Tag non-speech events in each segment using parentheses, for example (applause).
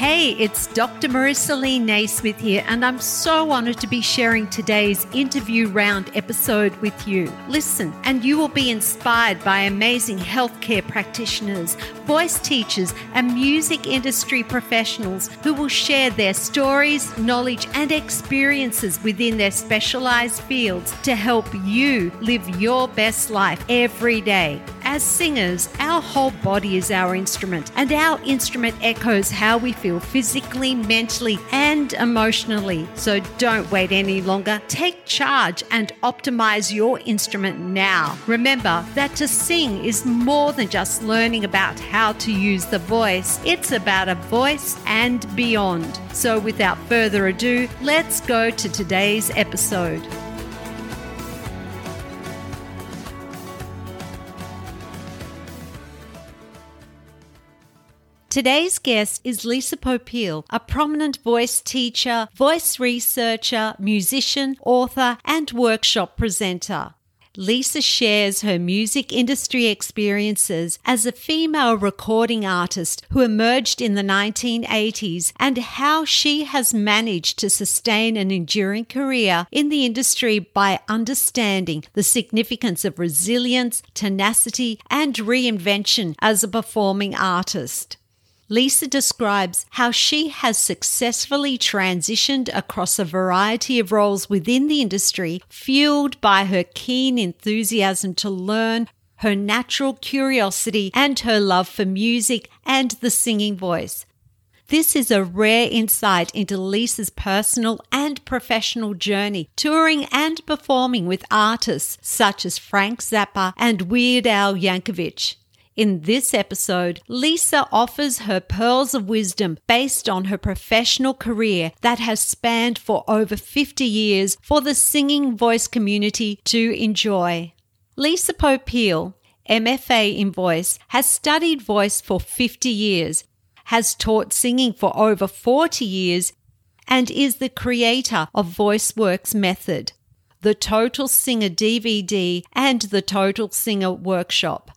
Hey, it's Dr. Marisa Lee Naismith here, and I'm so honored to be sharing today's interview round episode with you. Listen, and you will be inspired by amazing healthcare practitioners, voice teachers, and music industry professionals who will share their stories, knowledge, and experiences within their specialized fields to help you live your best life every day. As singers, our whole body is our instrument, and our instrument echoes how we feel physically, mentally, and emotionally. So don't wait any longer. Take charge and optimize your instrument now. Remember that to sing is more than just learning about how to use the voice, it's about a voice and beyond. So without further ado, let's go to today's episode. Today's guest is Lisa Popeil, a prominent voice teacher, voice researcher, musician, author, and workshop presenter. Lisa shares her music industry experiences as a female recording artist who emerged in the 1980s and how she has managed to sustain an enduring career in the industry by understanding the significance of resilience, tenacity, and reinvention as a performing artist. Lisa describes how she has successfully transitioned across a variety of roles within the industry, fueled by her keen enthusiasm to learn, her natural curiosity, and her love for music and the singing voice. This is a rare insight into Lisa's personal and professional journey, touring and performing with artists such as Frank Zappa and Weird Al Yankovic. In this episode, Lisa offers her pearls of wisdom based on her professional career that has spanned for over 50 years for the singing voice community to enjoy. Lisa Popeil, MFA in voice, has studied voice for 50 years, has taught singing for over 40 years, and is the creator of VoiceWorks Method, the Total Singer DVD, and the Total Singer Workshop.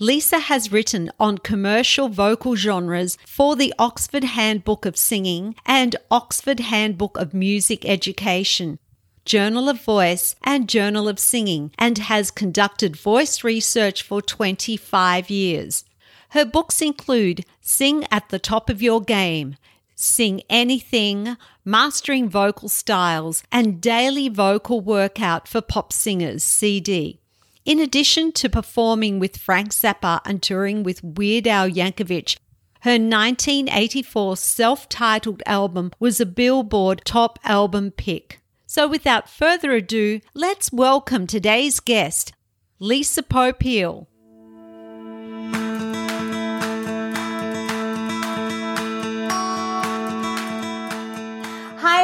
Lisa has written on commercial vocal genres for the Oxford Handbook of Singing and Oxford Handbook of Music Education, Journal of Voice, and Journal of Singing, and has conducted voice research for 25 years. Her books include Sing at the Top of Your Game, Sing Anything, Mastering Vocal Styles, and Daily Vocal Workout for Pop Singers CD. In addition to performing with Frank Zappa and touring with Weird Al Yankovic, her 1984 self titled album was a Billboard top album pick. So, without further ado, let's welcome today's guest, Lisa Popeil.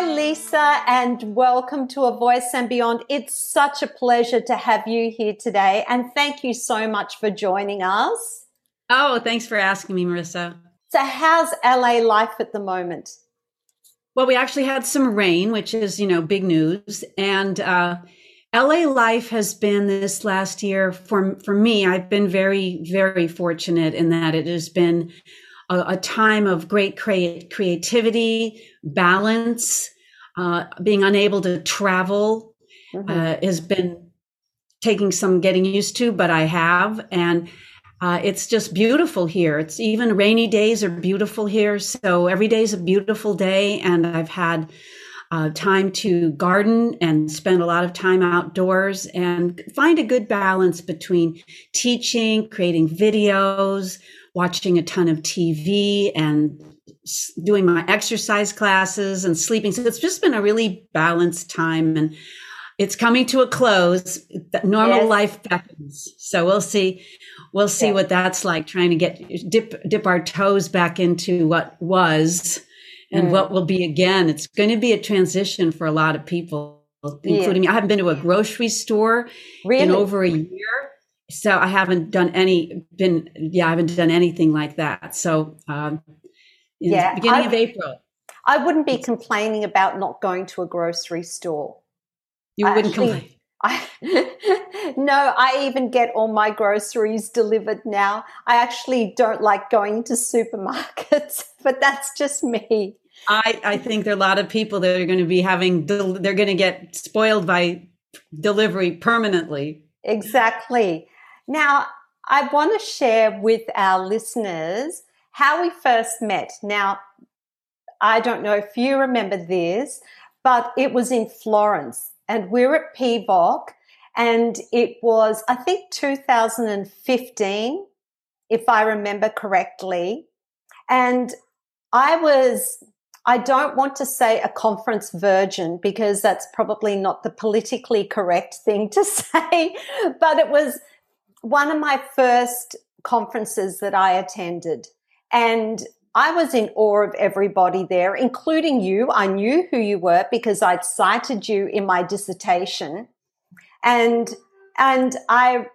Hi, Lisa, and welcome to A Voice and Beyond. It's such a pleasure to have you here today, and thank you so much for joining us. Oh, thanks for asking me, Marisa. So, how's LA life at the moment? Well, we actually had some rain, which is, you know, big news. And uh, LA life has been this last year for for me. I've been very, very fortunate in that it has been a, a time of great creativity, balance, uh, being unable to travel mm-hmm. uh, has been taking some getting used to, but I have. And uh, it's just beautiful here. It's even rainy days are beautiful here. So every day is a beautiful day. And I've had uh, time to garden and spend a lot of time outdoors and find a good balance between teaching, creating videos, watching a ton of TV and doing my exercise classes and sleeping. So it's just been a really balanced time and it's coming to a close. Normal yes. life beckons. So we'll see. We'll see what that's like trying to get dip dip our toes back into what was and mm. what will be again. It's going to be a transition for a lot of people, including yeah. me. I haven't been to a grocery store really? in over a year so I haven't done any been yeah I haven't done anything like that. So um, yeah, beginning I, of April. I wouldn't be complaining about not going to a grocery store. You I wouldn't actually, complain. I, (laughs) no, I even get all my groceries delivered now. I actually don't like going to supermarkets (laughs) but that's just me. I, I think there are a lot of people that are going to be having, they're going to get spoiled by delivery permanently. Exactly. Now, I want to share with our listeners how we first met. Now, I don't know if you remember this, but it was in Florence and we are at PEVOC and it was, I think, 2015, if I remember correctly. And I was, I don't want to say a conference virgin because that's probably not the politically correct thing to (laughs) say, but it was one of my first conferences that I attended. And I was in awe of everybody there, including you. I knew who you were because I'd cited you in my dissertation. And, and I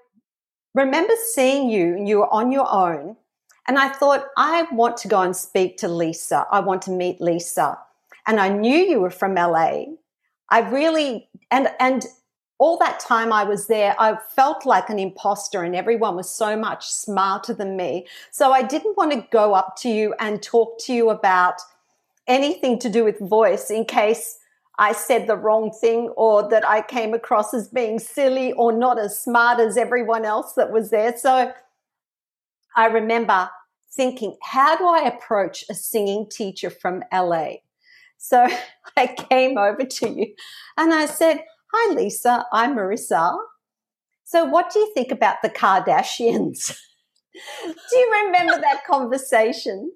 remember seeing you and you were on your own. And I thought, I want to go and speak to Lisa. I want to meet Lisa. And I knew you were from LA. I really, and, and all that time I was there, I felt like an imposter and everyone was so much smarter than me. So I didn't want to go up to you and talk to you about anything to do with voice in case I said the wrong thing or that I came across as being silly or not as smart as everyone else that was there. So I remember thinking, how do I approach a singing teacher from LA? So (laughs) I came over to you and I said, Hi, Lisa. I'm Marisa. So, what do you think about the Kardashians? (laughs) do you remember that (laughs) conversation?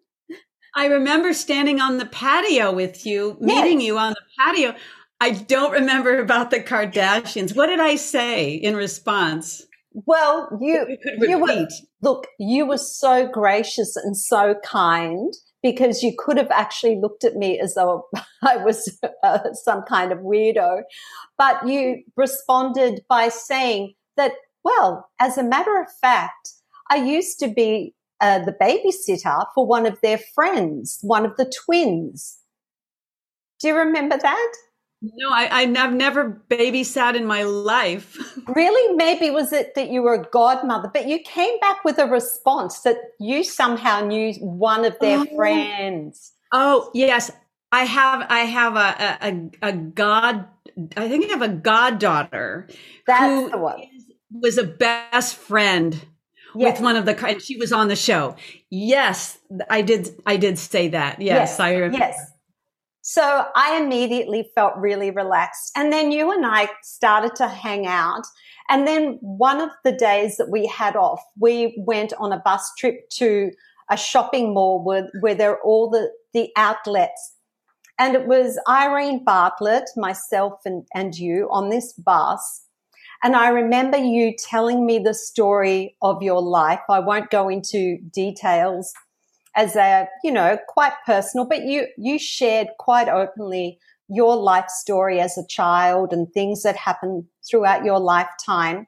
I remember standing on the patio with you, meeting yes. you on the patio. I don't remember about the Kardashians. What did I say in response? Well, you, you, you were, look, you were so gracious and so kind because you could have actually looked at me as though (laughs) I was uh, some kind of weirdo. But you responded by saying that, well, as a matter of fact, I used to be uh, the babysitter for one of their friends, one of the twins. Do you remember that? No, I, have never babysat in my life. (laughs) really? Maybe was it that you were a godmother, but you came back with a response that you somehow knew one of their oh. friends. Oh, yes. I have I have a, a, a god I think I have a goddaughter That's the one. was a best friend yes. with one of the and she was on the show. Yes, I did I did say that. Yes, yes. I remember. Yes. So I immediately felt really relaxed. And then you and I started to hang out. And then one of the days that we had off, we went on a bus trip to a shopping mall where, where there are all the, the outlets. And it was Irene Bartlett, myself, and, and you on this bus. And I remember you telling me the story of your life. I won't go into details as a, you know, quite personal, but you, you shared quite openly your life story as a child and things that happened throughout your lifetime.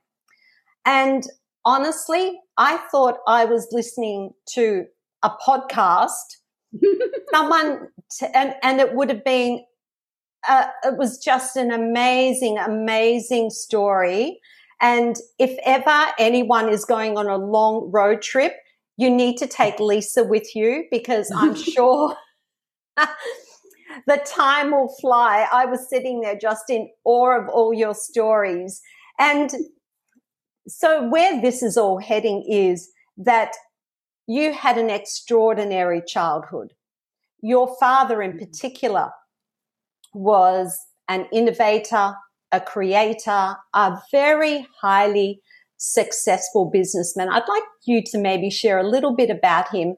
And honestly, I thought I was listening to a podcast. (laughs) Someone, to, and, and it would have been, uh, it was just an amazing, amazing story. And if ever anyone is going on a long road trip, you need to take Lisa with you because I'm (laughs) sure the time will fly. I was sitting there just in awe of all your stories. And so, where this is all heading is that you had an extraordinary childhood. Your father, in mm-hmm. particular, was an innovator, a creator, a very highly successful businessman. I'd like you to maybe share a little bit about him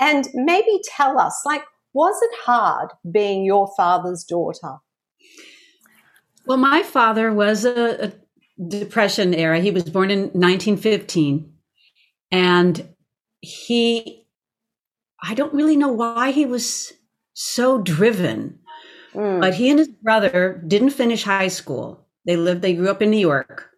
and maybe tell us, like, was it hard being your father's daughter? Well, my father was a, a depression era. He was born in 1915 and he I don't really know why he was so driven. Mm. But he and his brother didn't finish high school. They lived they grew up in New York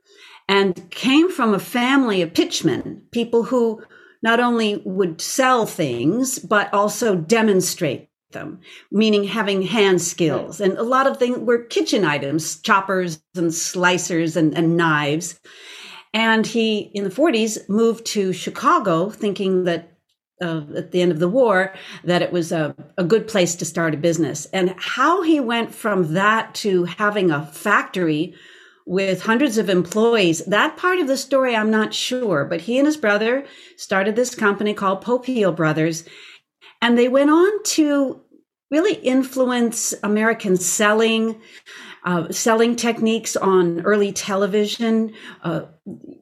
and came from a family of pitchmen, people who not only would sell things, but also demonstrate them, meaning having hand skills. And a lot of things were kitchen items, choppers and slicers and, and knives. And he, in the 40s, moved to Chicago thinking that uh, at the end of the war that it was a, a good place to start a business. And how he went from that to having a factory with hundreds of employees, that part of the story I'm not sure. But he and his brother started this company called Popeil Brothers. And they went on to really influence American selling. Uh, selling techniques on early television, uh,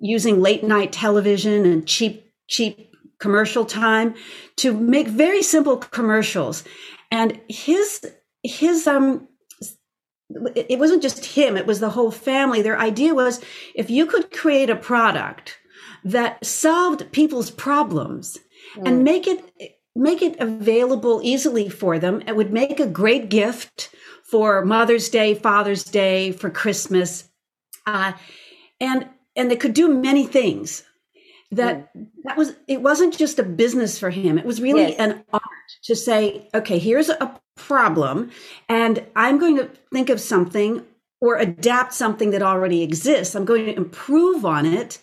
using late night television and cheap, cheap commercial time to make very simple commercials. And his his um it wasn't just him, it was the whole family. Their idea was if you could create a product that solved people's problems mm. and make it make it available easily for them, it would make a great gift for Mother's Day, Father's Day, for Christmas. Uh, and and they could do many things that mm. that was it wasn't just a business for him it was really yes. an art to say okay here's a problem and i'm going to think of something or adapt something that already exists. I'm going to improve on it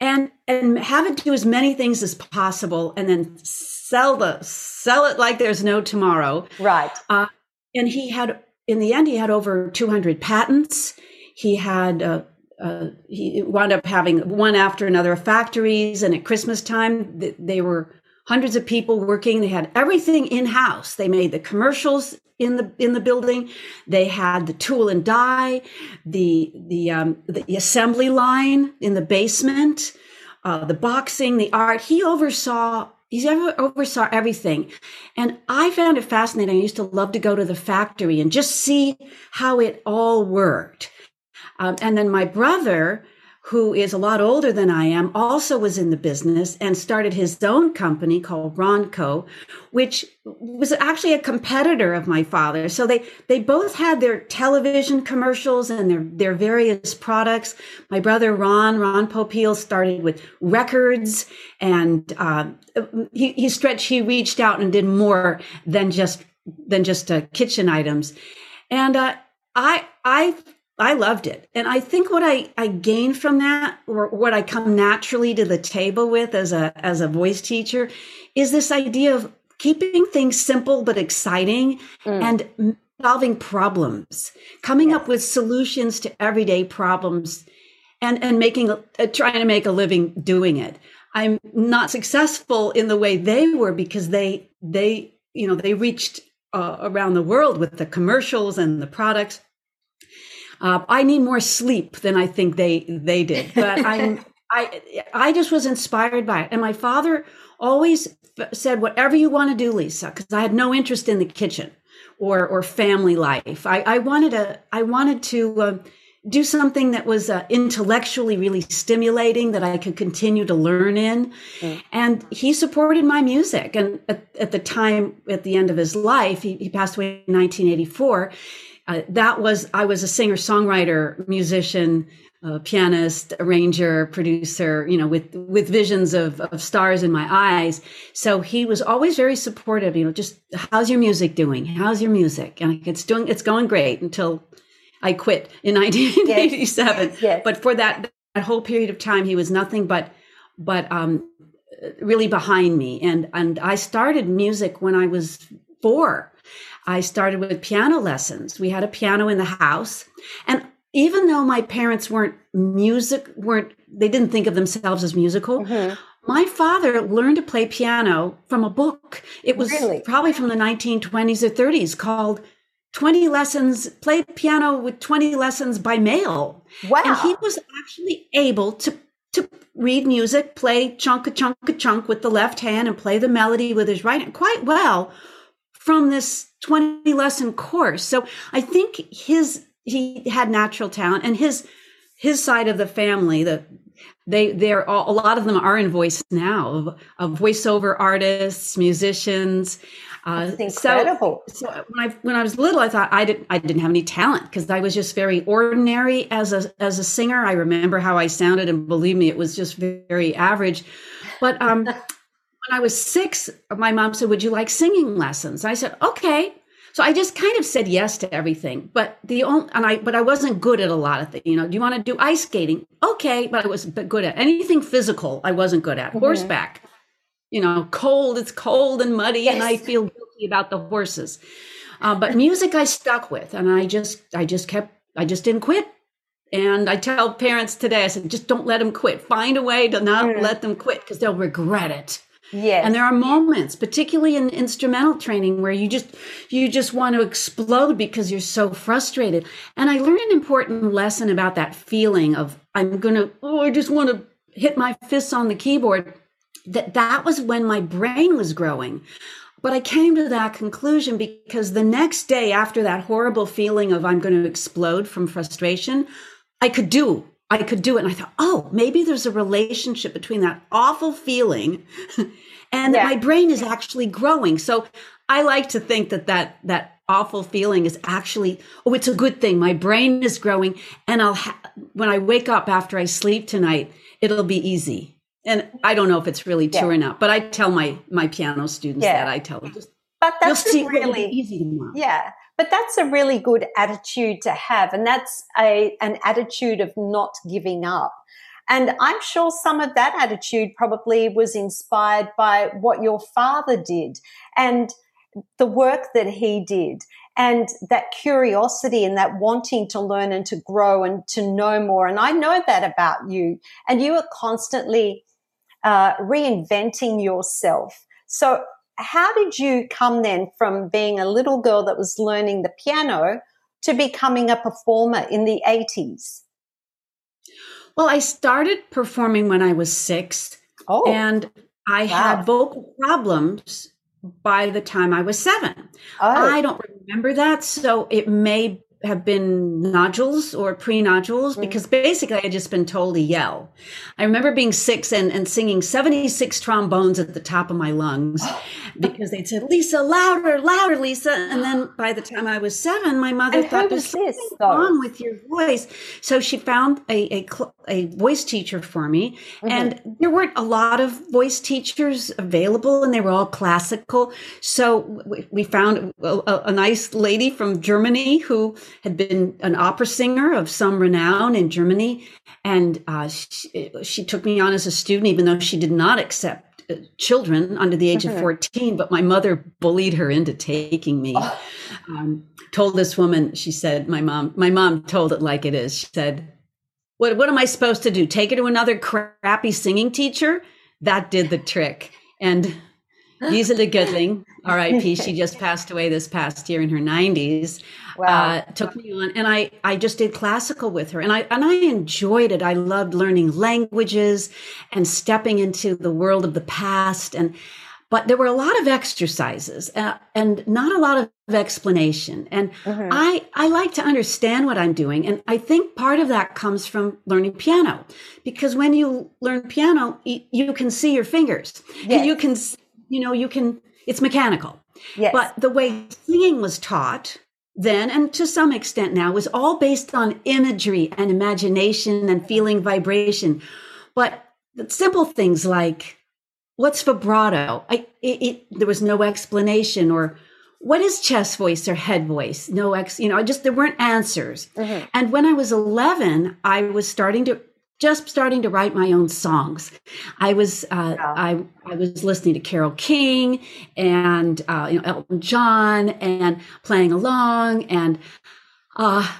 and and have it do as many things as possible and then sell the sell it like there's no tomorrow. Right. Uh, and he had in the end he had over 200 patents. He had uh, uh, he wound up having one after another factories and at christmas time they were hundreds of people working. They had everything in house they made the commercials in the in the building. They had the tool and die the the um, the assembly line in the basement uh, the boxing the art. He oversaw he ever oversaw everything. And i found it fascinating. I used to love to go to the factory and just see how it all worked. Um, and then my brother, who is a lot older than I am, also was in the business and started his own company called Ronco, which was actually a competitor of my father. So they they both had their television commercials and their their various products. My brother Ron Ron Popeil started with records, and uh, he he stretched he reached out and did more than just than just uh, kitchen items, and uh, I I I loved it. And I think what I, I gained from that or what I come naturally to the table with as a as a voice teacher is this idea of keeping things simple but exciting mm. and solving problems, coming yes. up with solutions to everyday problems and and making uh, trying to make a living doing it. I'm not successful in the way they were because they they you know they reached uh, around the world with the commercials and the products uh, I need more sleep than I think they they did, but (laughs) I I I just was inspired by it. And my father always said, "Whatever you want to do, Lisa," because I had no interest in the kitchen or or family life. I, I wanted to I wanted to. Uh, do something that was uh, intellectually really stimulating that I could continue to learn in. Mm. And he supported my music. And at, at, the time, at the end of his life, he, he passed away in 1984 uh, that was I was a singer songwriter musician uh, pianist arranger producer you know with with visions of, of stars in my eyes. So he was always very supportive you know just how's your music doing? How's your music? And it's doing it's going great until I quit in (laughs) 1987 yes. Yes. but for that that whole period of time he was nothing but but um really behind me. And and I started music when I was 4 I started with piano lessons. We had a piano in the house. And even though my parents weren't music, weren't, they didn't think of themselves as musical. Mm-hmm. My father learned to play piano from a book. It was really? probably from the 1920s or 30s called 20 lessons, play piano with 20 lessons by mail. Wow. And he was actually able to to read music, play chunk a chunk a chunk with the left hand and play the melody with his right hand quite well from this 20 lesson course. So I think his, he had natural talent and his, his side of the family, the, they, they're all, a lot of them are in voice now of, voiceover artists, musicians. Uh, incredible. So, so, when I when I was little, I thought I didn't I didn't have any talent because I was just very ordinary as a as a singer. I remember how I sounded, and believe me, it was just very average. But um, (laughs) when I was six, my mom said, Would you like singing lessons? I said, Okay. So I just kind of said yes to everything. But the only, and I, but I wasn't good at a lot of things. You know, do you want to do ice skating? Okay. But I was good at anything physical. I wasn't good at mm-hmm. horseback. you know, cold. It's cold and muddy, yes. and I feel guilty about the horses. Uh, but music, I stuck with, and I just, I just kept, I just didn't quit. And I tell parents today, I said, just don't let them quit. Find a way to not mm. let them quit because they'll regret it. Yes. And there are moments, particularly in instrumental training, where you just you just want to explode because you're so frustrated. And I learned an important lesson about that feeling of I'm gonna oh I just want to hit my fists on the keyboard. That that was when my brain was growing. But I came to that conclusion because the next day after that horrible feeling of I'm going to explode from frustration, I could do I could do it. And I thought, oh, maybe there's a relationship between that awful feeling (laughs) and yeah. that my brain is actually growing. So I like to think that that, that awful feeling is actually, oh, it's a good thing. My brain is growing. And I'll, ha- when I wake up after I sleep tonight, it'll be easy. And I don't know if it's really true yeah. or not, but I tell my, my piano students yeah. that I tell them just, but that's really easy tomorrow. Yeah. But that's a really good attitude to have. And that's a, an attitude of not giving up. And I'm sure some of that attitude probably was inspired by what your father did and the work that he did and that curiosity and that wanting to learn and to grow and to know more. And I know that about you. And you are constantly uh, reinventing yourself. So how did you come then from being a little girl that was learning the piano to becoming a performer in the 80s? Well, I started performing when I was six. Oh, and I wow. had vocal problems by the time I was seven. Oh. I don't remember that. So it may have been nodules or pre-nodules mm. because basically I had just been told to yell. I remember being six and, and singing 76 trombones at the top of my lungs (gasps) (laughs) because they'd said, Lisa, louder, louder, Lisa. And then by the time I was seven, my mother and thought there's something wrong with your voice. So she found a, a, a voice teacher for me. Mm-hmm. And there weren't a lot of voice teachers available and they were all classical. So we found a, a nice lady from Germany who had been an opera singer of some renown in Germany. And uh, she, she, took me on as a student, even though she did not accept children under the age mm-hmm. of 14. But my mother bullied her into taking me. Oh. Um, told this woman, she said, my mom, my mom told it like it is. She said, what, what am I supposed to do? Take her to another crappy singing teacher? That did the trick. And Gisela Goodling, (laughs) RIP, she just passed away this past year in her 90s. Wow. Uh, took me on, and I I just did classical with her, and I and I enjoyed it. I loved learning languages and stepping into the world of the past, and but there were a lot of exercises uh, and not a lot of explanation. And mm-hmm. I I like to understand what I'm doing, and I think part of that comes from learning piano, because when you learn piano, you, you can see your fingers, yes. you can you know, you can, it's mechanical. Yes. But the way singing was taught then, and to some extent now, was all based on imagery and imagination and feeling vibration. But simple things like, what's vibrato? I, it, it, there was no explanation or what is chest voice or head voice? No ex, you know, I just, there weren't answers. Mm-hmm. And when I was 11, I was starting to just starting to write my own songs. I was uh, I I was listening to Carole King and uh, you know Elton John and playing along and uh,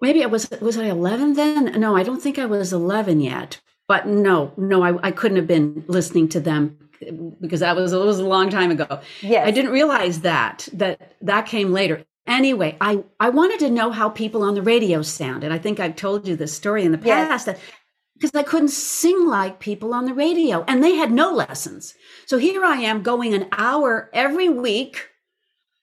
maybe I was was I eleven then? No, I don't think I was eleven yet. But no, no, I, I couldn't have been listening to them because that was it was a long time ago. Yes. I didn't realize that that that came later. Anyway, I, I wanted to know how people on the radio sounded. I think I've told you this story in the past yes. that because I couldn't sing like people on the radio and they had no lessons. So here I am going an hour every week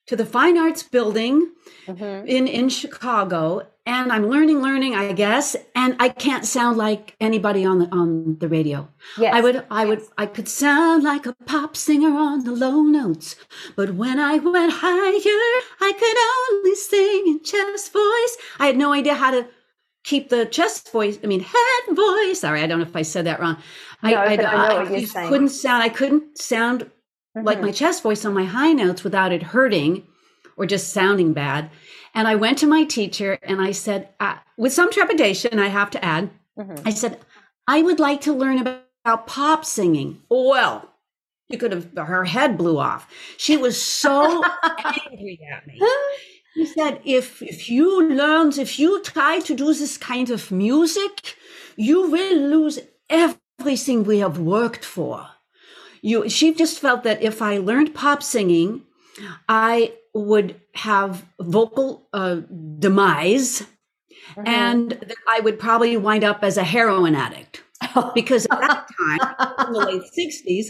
to the Fine Arts Building mm-hmm. in, in Chicago and I'm learning, learning, I guess, and I can't sound like anybody on the on the radio. Yes. I would I would I could sound like a pop singer on the low notes, but when I went higher, I could only sing in chest voice. I had no idea how to keep the chest voice. I mean, head voice. Sorry, I don't know if I said that wrong. No, I, I, I, I just couldn't sound. I couldn't sound mm-hmm. like my chest voice on my high notes without it hurting or just sounding bad. And I went to my teacher and I said, uh, with some trepidation, I have to add, mm-hmm. I said, I would like to learn about, about pop singing. Well, you could have her head blew off. She was so (laughs) angry at me. He said, if if you learn, if you try to do this kind of music, you will lose everything we have worked for. You she just felt that if I learned pop singing, I would have vocal uh, demise mm-hmm. and that I would probably wind up as a heroin addict. (laughs) because at that time, in the late 60s,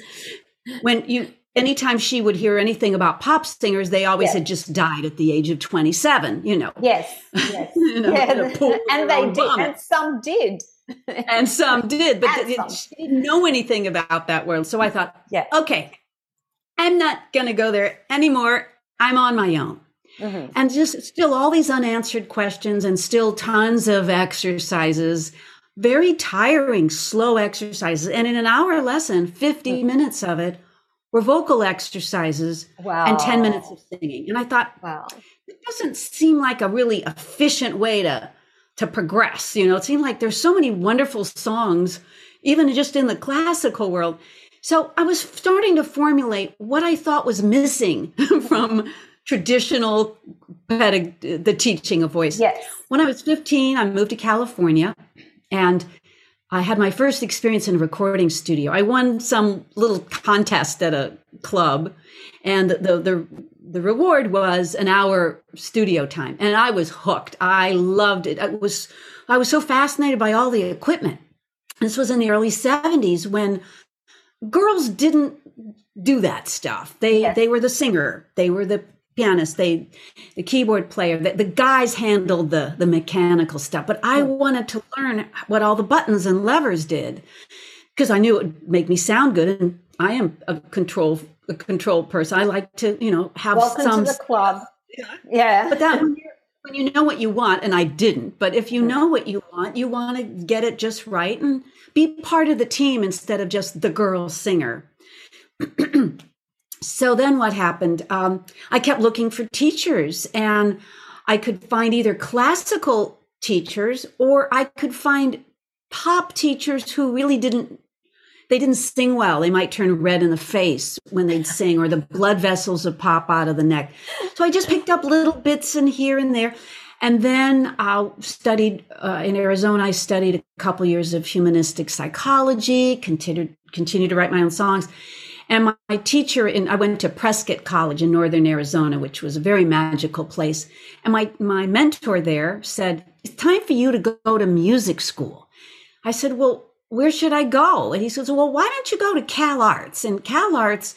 when you anytime she would hear anything about pop singers, they always yes. had just died at the age of 27, you know. Yes. (laughs) Yes. you know, yeah. and they did. And some did. and some did, but (laughs) some. she didn't know anything about that world. So I thought, yeah. okay, I'm not going to go there anymore. I'm on my own. Mm-hmm. And just still all these unanswered questions and still tons of exercises, very tiring, slow exercises. And in an hour lesson, 50 mm-hmm. minutes of it were vocal exercises wow. and 10 minutes of singing. And I thought, wow, it doesn't seem like a really efficient way to to progress. You know, it seemed like there's so many wonderful songs, even just in the classical world. So I was starting to formulate what I thought was missing (laughs) from traditional pedag- the teaching of voice. Yes. When I was 15, I moved to California and I had my first experience in a recording studio. I won some little contest at a club and the the the reward was an hour studio time and I was hooked. I loved it. I was I was so fascinated by all the equipment. This was in the early 70s when girls didn't do that stuff. They yes. they were the singer, they were the pianist, they the keyboard player. The, the guys handled the the mechanical stuff, but I wanted to learn what all the buttons and levers did because I knew it would make me sound good, and I am a control a control person. I like to you know have Welcome some to the club. Yeah, but that when, when you know what you want, and I didn't, but if you hmm. know what you want, you want to get it just right and be part of the team instead of just the girl singer. (clears throat) so then what happened? Um, I kept looking for teachers and I could find either classical teachers or I could find pop teachers who really didn't they didn't sing well. They might turn red in the face when they'd sing, or the blood vessels would pop out of the neck. So I just picked up little bits in here and there. And then I studied uh, in Arizona. I studied a couple years of humanistic psychology, continued, continued to write my own songs. And my, my, teacher in, I went to Prescott College in Northern Arizona, which was a very magical place. And my, my mentor there said, it's time for you to go to music school. I said, well, where should I go? And he says, well, why don't you go to Cal Arts? And Cal Arts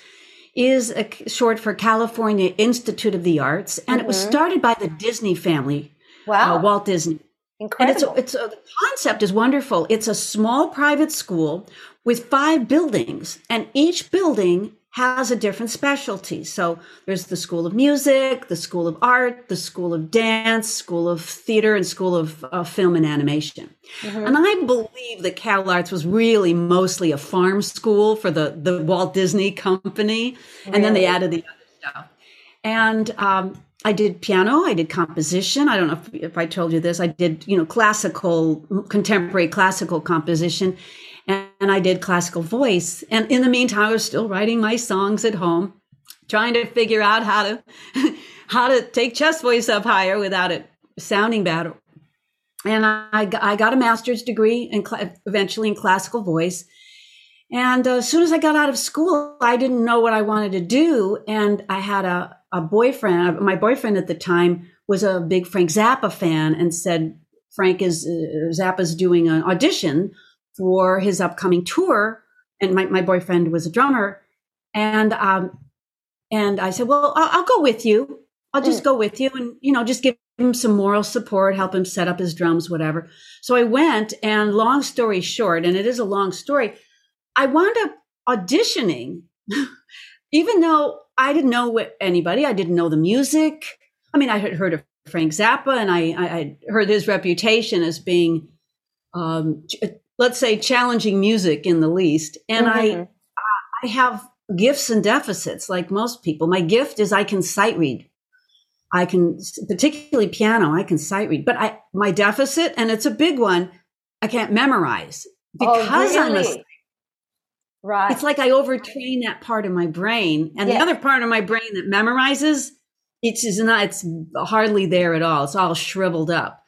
is a, short for California Institute of the Arts. And mm-hmm. it was mm-hmm. started by the Disney family. Uh, wow. Uh, Walt Disney. Incredible. And it's, a, it's a, the concept is wonderful. It's a small private school with five buildings, and each building has a different specialty. So there's the School of Music, the School of Art, the School of Dance, School of Theater, and School of uh, Film and Animation. Mm-hmm. And I believe that Cal Arts was really mostly a farm school for the, the Walt Disney Company. Really? And then they added the other stuff. And um, I did piano, I did composition. I don't know if, if I told you this. I did, you know, classical, contemporary classical composition, and, and I did classical voice. And in the meantime, I was still writing my songs at home, trying to figure out how to (laughs) how to take chest voice up higher without it sounding bad. And I, I got a master's degree in eventually in classical voice. And uh, as soon as I got out of school, I didn't know what I wanted to do. And I had a, a boyfriend, my boyfriend at the time was a big Frank Zappa fan and said, Frank is, uh, Zappa's doing an audition for his upcoming tour. And my, my boyfriend was a drummer. And, um, and I said, well, I'll, I'll go with you. I'll just mm. go with you and, you know, just give him some moral support, help him set up his drums, whatever. So I went and long story short, and it is a long story, I wound up auditioning, (laughs) even though I didn't know anybody. I didn't know the music. I mean, I had heard of Frank Zappa, and I, I heard his reputation as being, um, let's say, challenging music in the least. And mm-hmm. I, I have gifts and deficits like most people. My gift is I can sight read. I can, particularly piano, I can sight read. But I, my deficit, and it's a big one, I can't memorize oh, because oh, really? I'm a Right. It's like I overtrain that part of my brain, and the other part of my brain that memorizes, it's is not. It's hardly there at all. It's all shriveled up.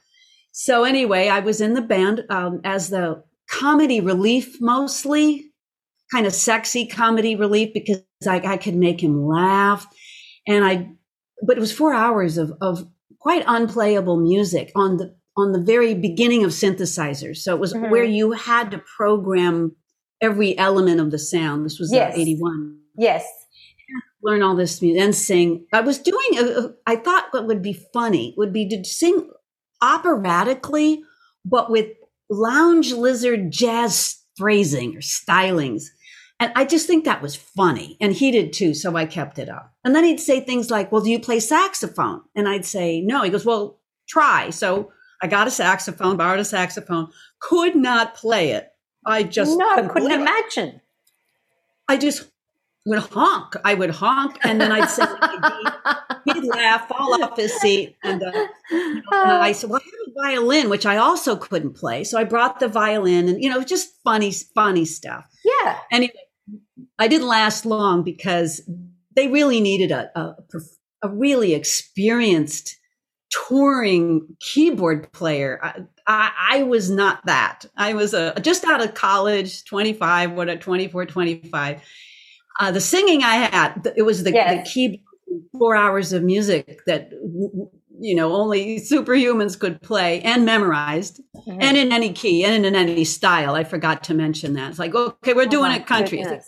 So anyway, I was in the band um, as the comedy relief mostly, kind of sexy comedy relief because I, I could make him laugh, and I. But it was four hours of of quite unplayable music on the on the very beginning of synthesizers. So it was mm-hmm. where you had to program every element of the sound. This was uh, yes. 81. Yes. Learn all this music and sing. I was doing, a, a, I thought what would be funny would be to sing operatically, but with lounge lizard jazz phrasing or stylings. And I just think that was funny. And he did too. So I kept it up. And then he'd say things like, Well, do you play saxophone? And I'd say, No. He goes, Well, try. So I got a saxophone, borrowed a saxophone, could not play it. I just no, couldn't imagine. I just would honk. I would honk, and then I'd say, (laughs) he'd laugh, fall off his seat, and, uh, you know, and I said, "Well, I have a violin, which I also couldn't play." So I brought the violin, and you know, just funny, funny stuff. Yeah. Anyway, I didn't last long because they really needed a, a, a really experienced touring keyboard player. I, I, I, was not that. I was a, just out of college, 25, what a 24, 25. Uh, the singing I had, it was the, yes. the keyboard, four hours of music that, you know, only superhumans could play and memorized mm-hmm. and in any key and in any style. I forgot to mention that. It's like, okay, we're oh doing it country. Like,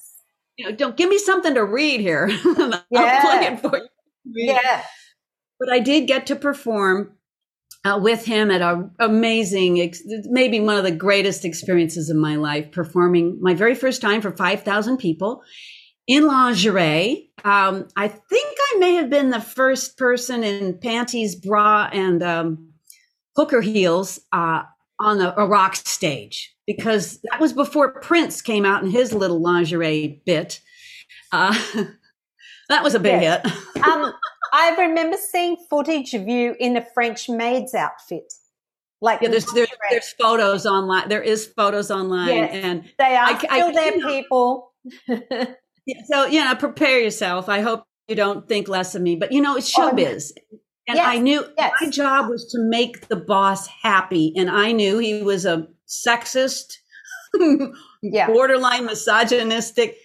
you know, don't give me something to read here. (laughs) I'll yeah. play it for you. Yeah. But I did get to perform uh, with him at an amazing, maybe one of the greatest experiences of my life, performing my very first time for 5,000 people in lingerie. Um, I think I may have been the first person in panties, bra, and um, hooker heels uh, on a, a, rock stage because that was before Prince came out in his little lingerie bit. Uh, (laughs) that was a big yes. hit. (laughs) um, I remember seeing footage of you in a French maid's outfit. Like yeah, there's, there's, there's photos online. There is photos online, yes, and they are I, still I, there, people. (laughs) so you know, prepare yourself. I hope you don't think less of me, but you know, it's oh, showbiz. And yes, I knew yes. my job was to make the boss happy. And I knew he was a sexist, (laughs) yeah. borderline misogynistic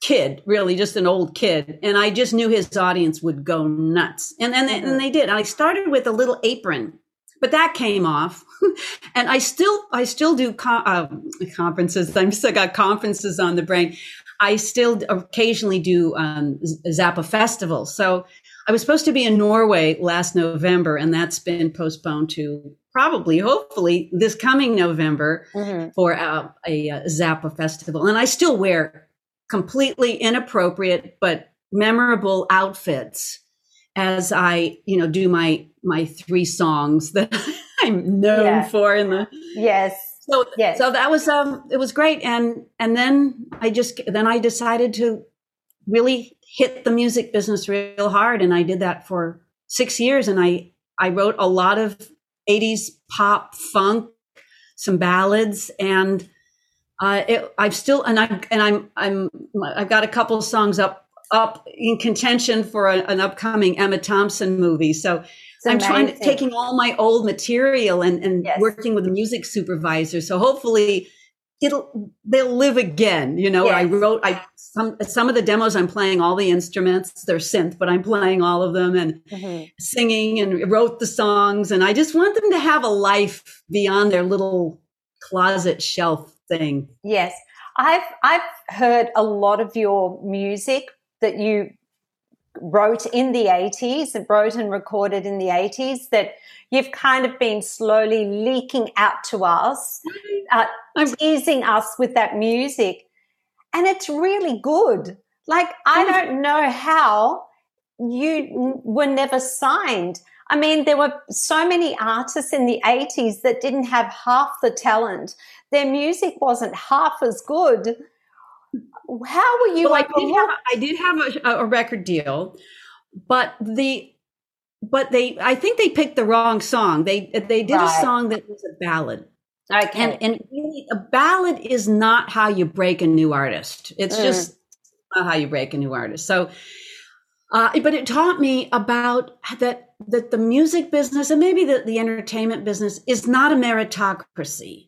kid, really just an old kid. And I just knew his audience would go nuts. And, and, mm-hmm. and they did. I started with a little apron, but that came off. (laughs) and I still, I still do uh, conferences. I'm still got conferences on the brain. I still occasionally do um, Zappa Festival. So I was supposed to be in Norway last November, and that's been postponed to probably, hopefully, this coming November mm-hmm. for uh, a, a Zappa Festival. And I still wear completely inappropriate but memorable outfits as I, you know, do my my three songs (laughs) that I'm known yeah. for in the yes. So yes. so that was um it was great and and then I just then I decided to really hit the music business real hard and I did that for 6 years and I I wrote a lot of 80s pop funk some ballads and uh, it, I've still and I'm and I'm I'm I've got a couple of songs up up in contention for a, an upcoming Emma Thompson movie. So I'm trying to taking all my old material and and yes. working with a music supervisor. So hopefully it'll they'll live again. You know, yes. I wrote I some some of the demos I'm playing all the instruments. They're synth, but I'm playing all of them and mm-hmm. singing and wrote the songs. And I just want them to have a life beyond their little closet shelf thing. Yes. I've I've heard a lot of your music that you wrote in the 80s, wrote and recorded in the 80s that you've kind of been slowly leaking out to us, uh, teasing us with that music. And it's really good. Like, I don't know how you were never signed. I mean, there were so many artists in the 80s that didn't have half the talent. Their music wasn't half as good. How were you? Well, I did have, I did have a, a record deal, but the but they I think they picked the wrong song. They they did right. a song that was a ballad. Okay. And and a ballad is not how you break a new artist. It's Mm. just not how you break a new artist. So, uh, but it taught me about that that the music business and maybe the, the entertainment business is not a meritocracy.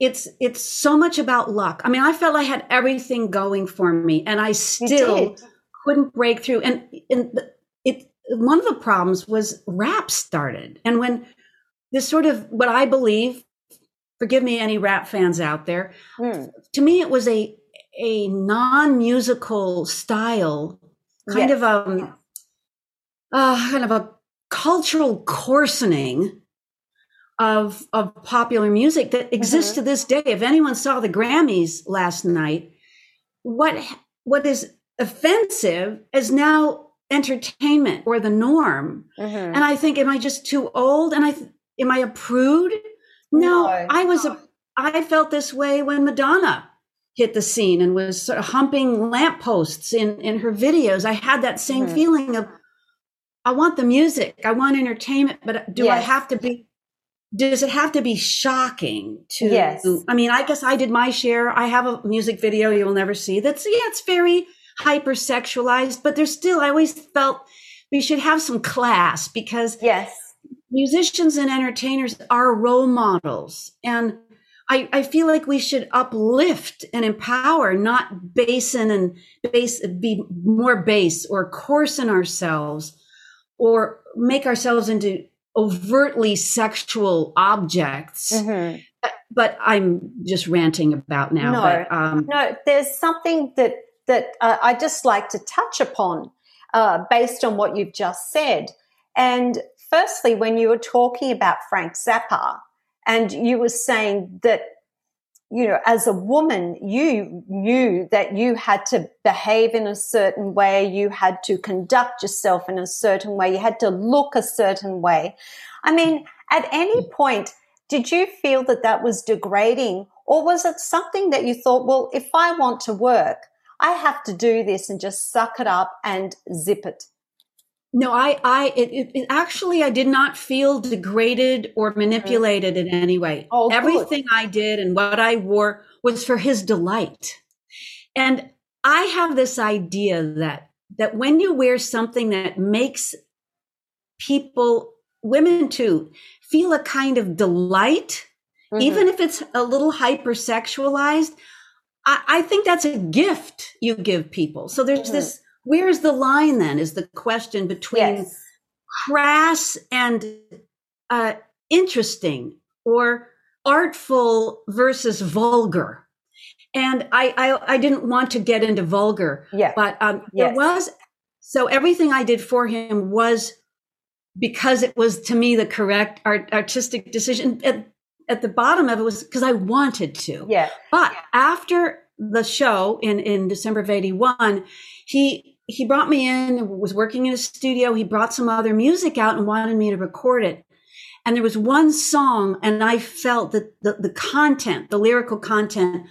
It's it's so much about luck. I mean, I felt I had everything going for me, and I still couldn't break through. And, and it one of the problems was rap started, and when this sort of what I believe, forgive me, any rap fans out there, Mm. to me it was a a non musical style, kind Yes. of um, uh, kind of a cultural coarsening of of popular music that exists to this day. If anyone saw the Grammys last night, what what is offensive is now entertainment or the norm. Mhm. And I think, am I just too old? And I, th- am I a prude? No, No. I was a, I felt this way when Madonna hit the scene and was sort of humping lampposts in, in her videos. I had that same Mhm. feeling of, I want the music, I want entertainment, but do I have to be, does it have to be shocking to, Yes. I mean, I guess I did my share. I have a music video you'll never see. That's, yeah, it's very hypersexualized, but there's still, I always felt we should have some class because Yes. musicians and entertainers are role models. And I, I feel like we should uplift and empower, not basin and base, be more base or coarsen ourselves or make ourselves into overtly sexual objects. Mhm. But I'm just ranting about now. No. But, um, No, there's something that that uh, I just like to touch upon uh, based on what you've just said. And firstly, when you were talking about Frank Zappa, and you were saying that you know, as a woman, you knew that you had to behave in a certain way, you had to conduct yourself in a certain way, you had to look a certain way. I mean, at any point, did you feel that that was degrading, or was it something that you thought, well, if I want to work, I have to do this and just suck it up and zip it? No, I, I, it, it, it actually, I did not feel degraded or manipulated in any way. Oh, good. Everything I did and what I wore was for his delight. And I have this idea that, that when you wear something that makes people, women too, feel a kind of delight, Mhm. even if it's a little hypersexualized, I, I think that's a gift you give people. So there's Mhm. this, where's the line then is the question between yes, crass and uh, interesting or artful versus vulgar. And I, I, I didn't want to get into vulgar, yeah, but um, Yes. there was, so everything I did for him was because it was to me the correct art, artistic decision. At, at the bottom of it was because I wanted to. yeah, But after the show in, in December of 81, he, he brought me in, was working in a studio. He brought some other music out and wanted me to record it. And there was one song and I felt that the, the content, the lyrical content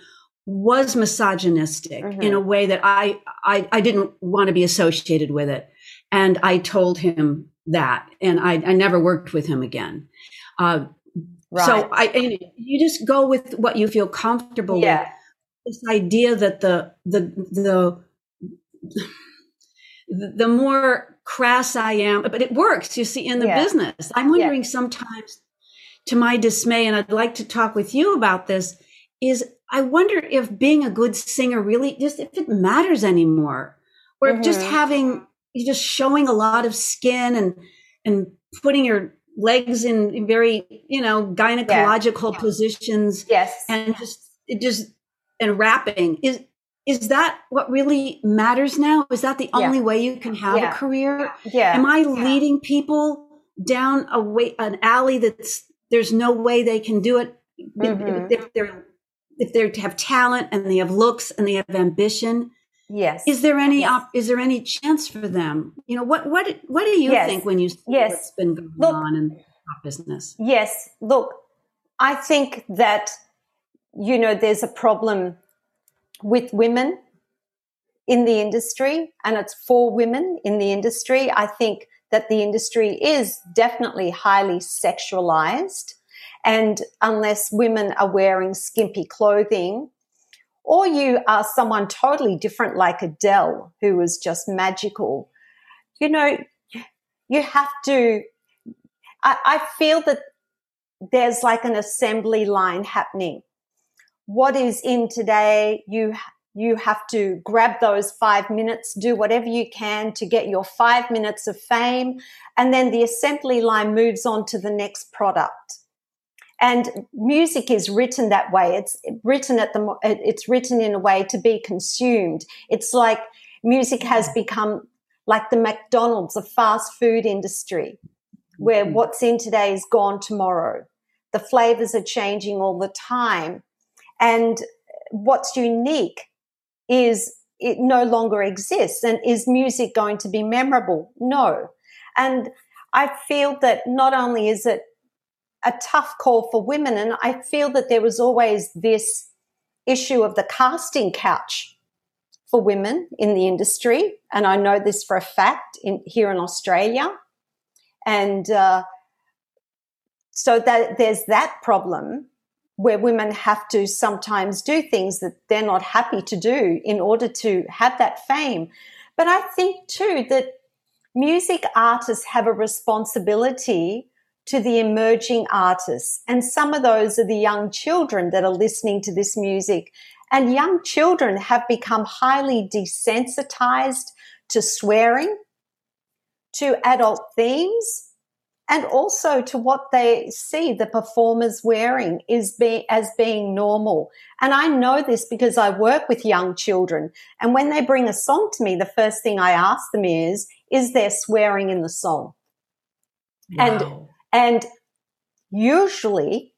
was misogynistic Mhm. in a way that I, I, I didn't want to be associated with it. And I told him that and I, I never worked with him again. Uh, right. so I, you just go with what you feel comfortable with this idea that the the the the more crass I am, but it works. You see, in the Yeah. business, I'm wondering sometimes, to my dismay, and I'd like to talk with you about this. Is I wonder if being a good singer really just if it matters anymore, or if just mm-hmm. having just showing a lot of skin and and putting your legs in, very you know gynecological positions yes, and just it just and rapping is is that what really matters now is that the Yeah. only way you can have Yeah. a career yeah. am i leading people down a way an alley that's there's no way they can do it If- Mhm. if they're if they have talent and they have looks and they have ambition yes, is there any Yes. op- is there any chance for them you know what what what do you Yes. think when you see Yes. what's been going Look- on in business Yes, look, I think that, you know, there's a problem with women in the industry, and it's for women in the industry. I think that the industry is definitely highly sexualized. And unless women are wearing skimpy clothing, or you are someone totally different like Adele, who was just magical, you know, you have to. I, I feel that there's like an assembly line happening. What is in today, you you have to grab those five minutes, do whatever you can to get your five minutes of fame, and then the assembly line moves on to the next product. And music is written that way. It's written at the, it's written in a way to be consumed. It's like music has become like the McDonald's, a fast food industry, where mm-hmm. what's in today is gone tomorrow. The flavors are changing all the time. And what's unique is it no longer exists. And is music going to be memorable? No. And I feel that not only is it a tough call for women, and I feel that there was always this issue of the casting couch for women in the industry. And I know this for a fact in, here in Australia. And uh, so that there's that problem where women have to sometimes do things that they're not happy to do in order to have that fame. But I think too that music artists have a responsibility to the emerging artists. And some of those are the young children that are listening to this music. And young children have become highly desensitized to swearing, to adult themes, and also to what they see the performers wearing is be, as being normal. And I know this because I work with young children. And when they bring a song to me, the first thing I ask them is, is there swearing in the song? Wow. And, and usually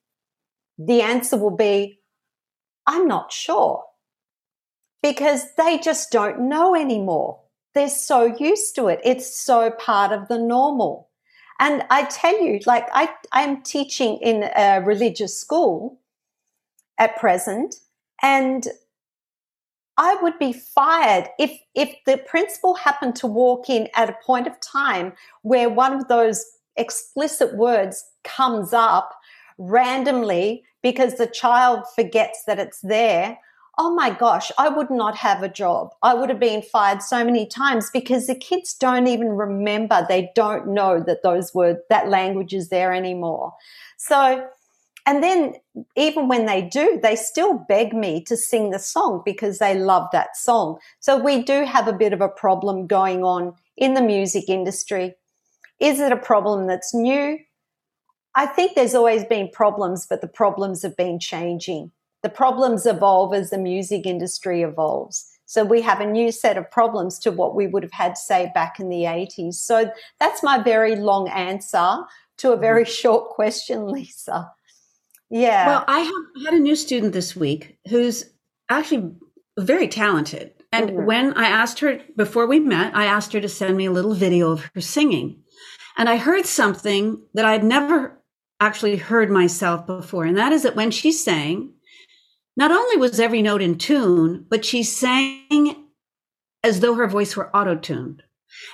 the answer will be, I'm not sure because they just don't know anymore. They're so used to it. It's so part of the normal. And I tell you, like I, I'm teaching in a religious school at present, and I would be fired if if the principal happened to walk in at a point of time where one of those explicit words comes up randomly because the child forgets that it's there oh my gosh, I would not have a job. I would have been fired so many times because the kids don't even remember. They don't know that those words, that language is there anymore. So, and then even when they do, they still beg me to sing the song because they love that song. So we do have a bit of a problem going on in the music industry. Is it a problem that's new? I think there's always been problems, but the problems have been changing the problems evolve as the music industry evolves. So we have a new set of problems to what we would have had, say, back in the 80s. So that's my very long answer to a very mm-hmm. short question, Lisa. Yeah. Well, I have had a new student this week who's actually very talented. And mm-hmm. when I asked her before we met, I asked her to send me a little video of her singing. And I heard something that I'd never actually heard myself before. And that is that when she sang, not only was every note in tune, but she sang as though her voice were auto tuned.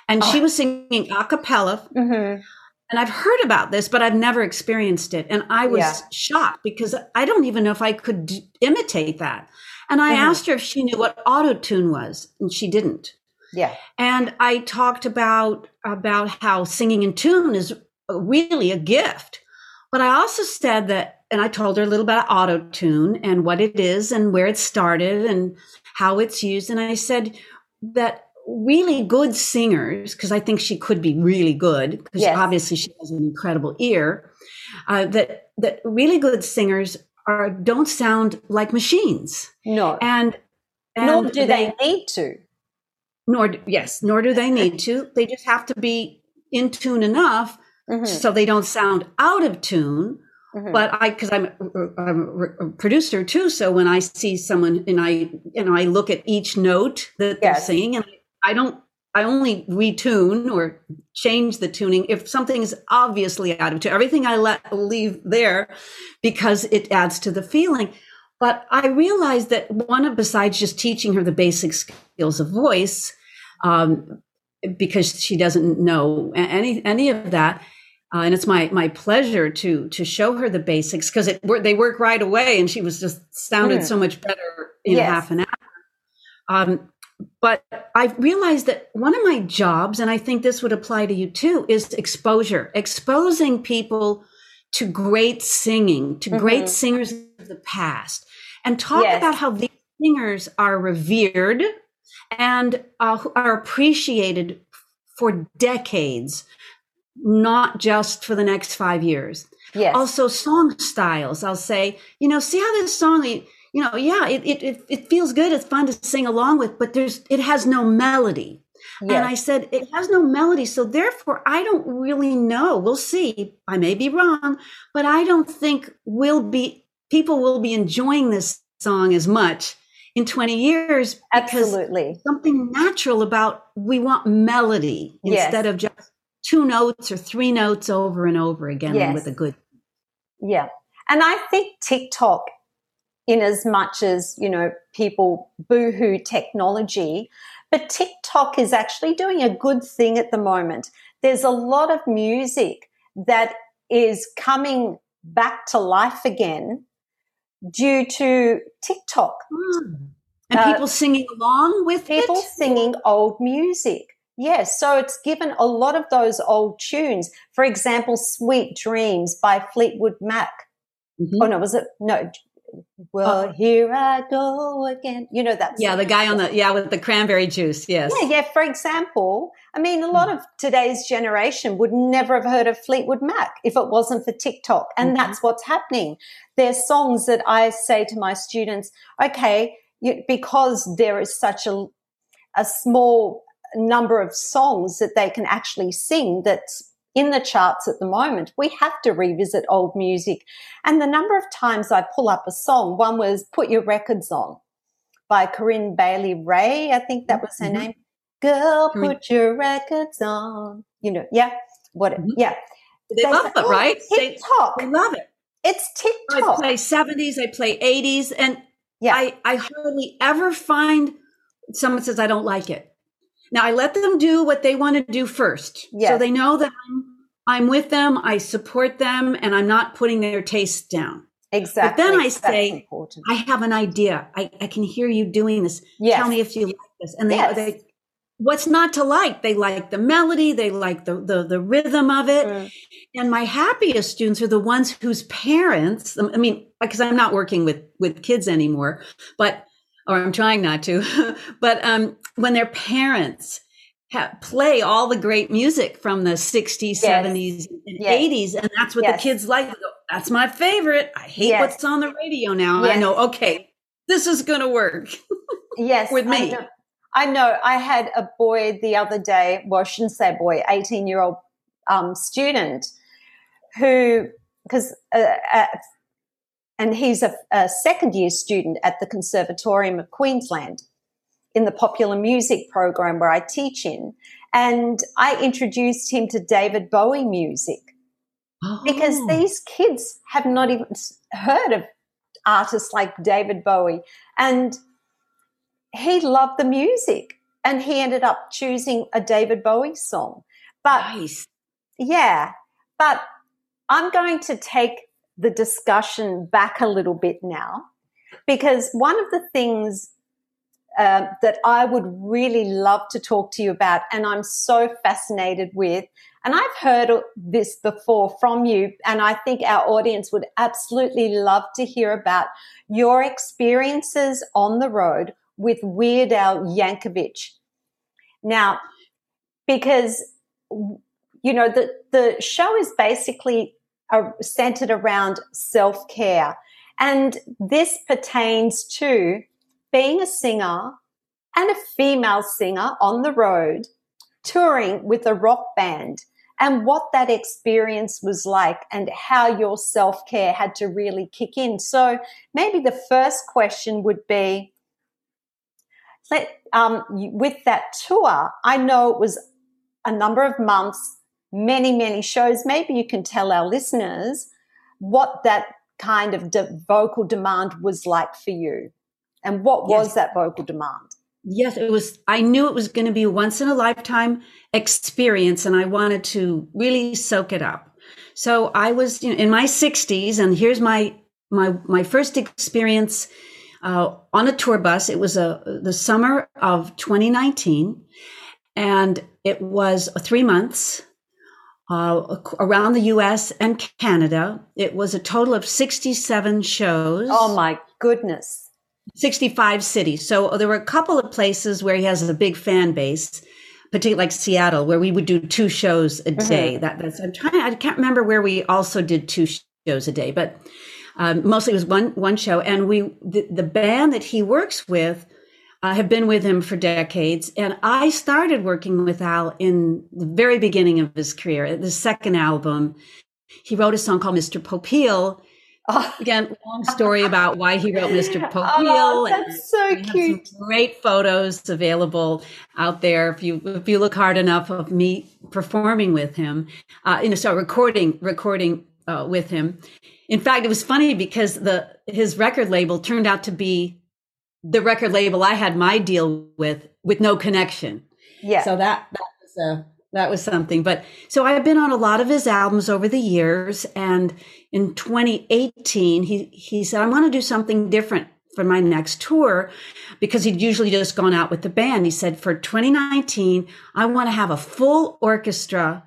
And oh. she was singing a cappella. Mm-hmm. And I've heard about this, but I've never experienced it. And I was yeah. shocked because I don't even know if I could d- imitate that. And I mm-hmm. asked her if she knew what auto tune was, and she didn't. Yeah. And I talked about about how singing in tune is really a gift. But I also said that and I told her a little about auto tune and what it is and where it started and how it's used. And I said that really good singers, because I think she could be really good, because yes. obviously she has an incredible ear, uh, that that really good singers are don't sound like machines. No, and, and nor do they, they need to. Nor yes, nor do they need to. They just have to be in tune enough mm-hmm. so they don't sound out of tune Mm-hmm. But I, because I'm, I'm, a producer too, so when I see someone and I, and I look at each note that yes. they're singing, and I don't, I only retune or change the tuning if something is obviously out of tune. Everything I let leave there because it adds to the feeling. But I realized that one of besides just teaching her the basic skills of voice, um, because she doesn't know any any of that Uh, and it's my my pleasure to to show her the basics because it they work right away, and she was just sounded mm. so much better in yes. half an hour. Um, but I realized that one of my jobs, and I think this would apply to you too, is exposure, exposing people to great singing, to mm-hmm. great singers of the past, and talk yes. about how these singers are revered and uh, are appreciated for decades, not just for the next five years. Yes. Also, song styles. I'll say, you know, see how this song, you know, yeah, it, it, it feels good. It's fun to sing along with, but there's, it has no melody. Yes. And I said, it has no melody. So therefore, I don't really know. We'll see. I may be wrong, but I don't think we'll be, people will be enjoying this song as much in 20 years absolutely something natural about we want melody yes. instead of just two notes or three notes over and over again yes. with a good yeah and i think tiktok in as much as you know people boohoo technology but tiktok is actually doing a good thing at the moment there's a lot of music that is coming back to life again due to TikTok. Mm. And uh, people singing along with people it? singing old music. Yes, so it's given a lot of those old tunes. For example, "Sweet Dreams" by Fleetwood Mac. Mm-hmm. Oh no, was it no? Well, oh. here I go again. You know that. Yeah, the guy on the yeah with the cranberry juice. Yes. Yeah, yeah. For example, I mean, a lot of today's generation would never have heard of Fleetwood Mac if it wasn't for TikTok, and mm-hmm. that's what's happening. There's songs that I say to my students, okay, you, because there is such a a small number of songs that they can actually sing that's in the charts at the moment, we have to revisit old music. And the number of times I pull up a song, one was Put Your Records On by Corinne Bailey Rae, I think that was her mm-hmm. name. Girl, put your records on. You know, yeah, what, mm-hmm. yeah. They, they love say, it, oh, right? TikTok. They, they love it. It's TikTok. I play 70s, I play 80s, and yeah. I, I hardly ever find someone says I don't like it. Now I let them do what they want to do first. Yes. So they know that I'm, I'm with them, I support them, and I'm not putting their taste down. Exactly. But then I say, I have an idea. I, I can hear you doing this. Yes. Tell me if you like this. And they, yes. they what's not to like? They like the melody, they like the the, the rhythm of it. Mm. And my happiest students are the ones whose parents, I mean, because I'm not working with with kids anymore, but or I'm trying not to, (laughs) but um, when their parents play all the great music from the 60s, yes. 70s, and yes. 80s, and that's what yes. the kids like. That's my favorite. I hate what's on the radio now. I know, okay, this is going to work. yes, (laughs) with me. I know. I know. I had a boy the other day. Well, I shouldn't say boy, 18 year old um, student who, because uh, and he's a, a second year student at the Conservatorium of Queensland in the popular music program where I teach in. And I introduced him to David Bowie music oh. because these kids have not even heard of artists like David Bowie. And he loved the music and he ended up choosing a David Bowie song. But nice. yeah, but I'm going to take the discussion back a little bit now, because one of the things uh, that I would really love to talk to you about, and I'm so fascinated with, and I've heard this before from you, and I think our audience would absolutely love to hear about your experiences on the road with Weird Al Yankovic. Now, because you know the the show is basically are centered around self care. And this pertains to being a singer and a female singer on the road, touring with a rock band, and what that experience was like, and how your self care had to really kick in. So, maybe the first question would be let, um, with that tour, I know it was a number of months many, many shows, maybe you can tell our listeners what that kind of de- vocal demand was like for you and what was that vocal demand? Yes, it was. I knew it was going to be a once in a lifetime experience and I wanted to really soak it up. So I was you know, in my 60s, and here's my my my first experience uh, on a tour bus. It was a the summer of 2019, and it was three months uh, around the U.S. and Canada. It was a total of 67 shows. Oh my goodness! 65 cities. So there were a couple of places where he has a big fan base, particularly like Seattle, where we would do two shows a mm-hmm. day. Mm-hmm. That, that's I'm trying. I can't remember where we also did two shows a day, but um, mostly it was one one show. And we the, the band that he works with. I have been with him for decades, and I started working with Al in the very beginning of his career. The second album, he wrote a song called "Mr. Popeil," Oh. (laughs) Again, long story about why he wrote Mr. (laughs) Popeil. Oh, that's so cute. Great photos available out there if you if you look hard enough of me performing with him. Uh, you know, so recording recording uh, with him. In fact, it was funny because the his record label turned out to be the record label I had my deal with with no connection. Yeah. So that that was a that was something. But so I've been on a lot of his albums over the years. And in 2018, he, he said, I want to do something different for my next tour because he'd usually just gone out with the band. He said, for 2019, I want to have a full orchestra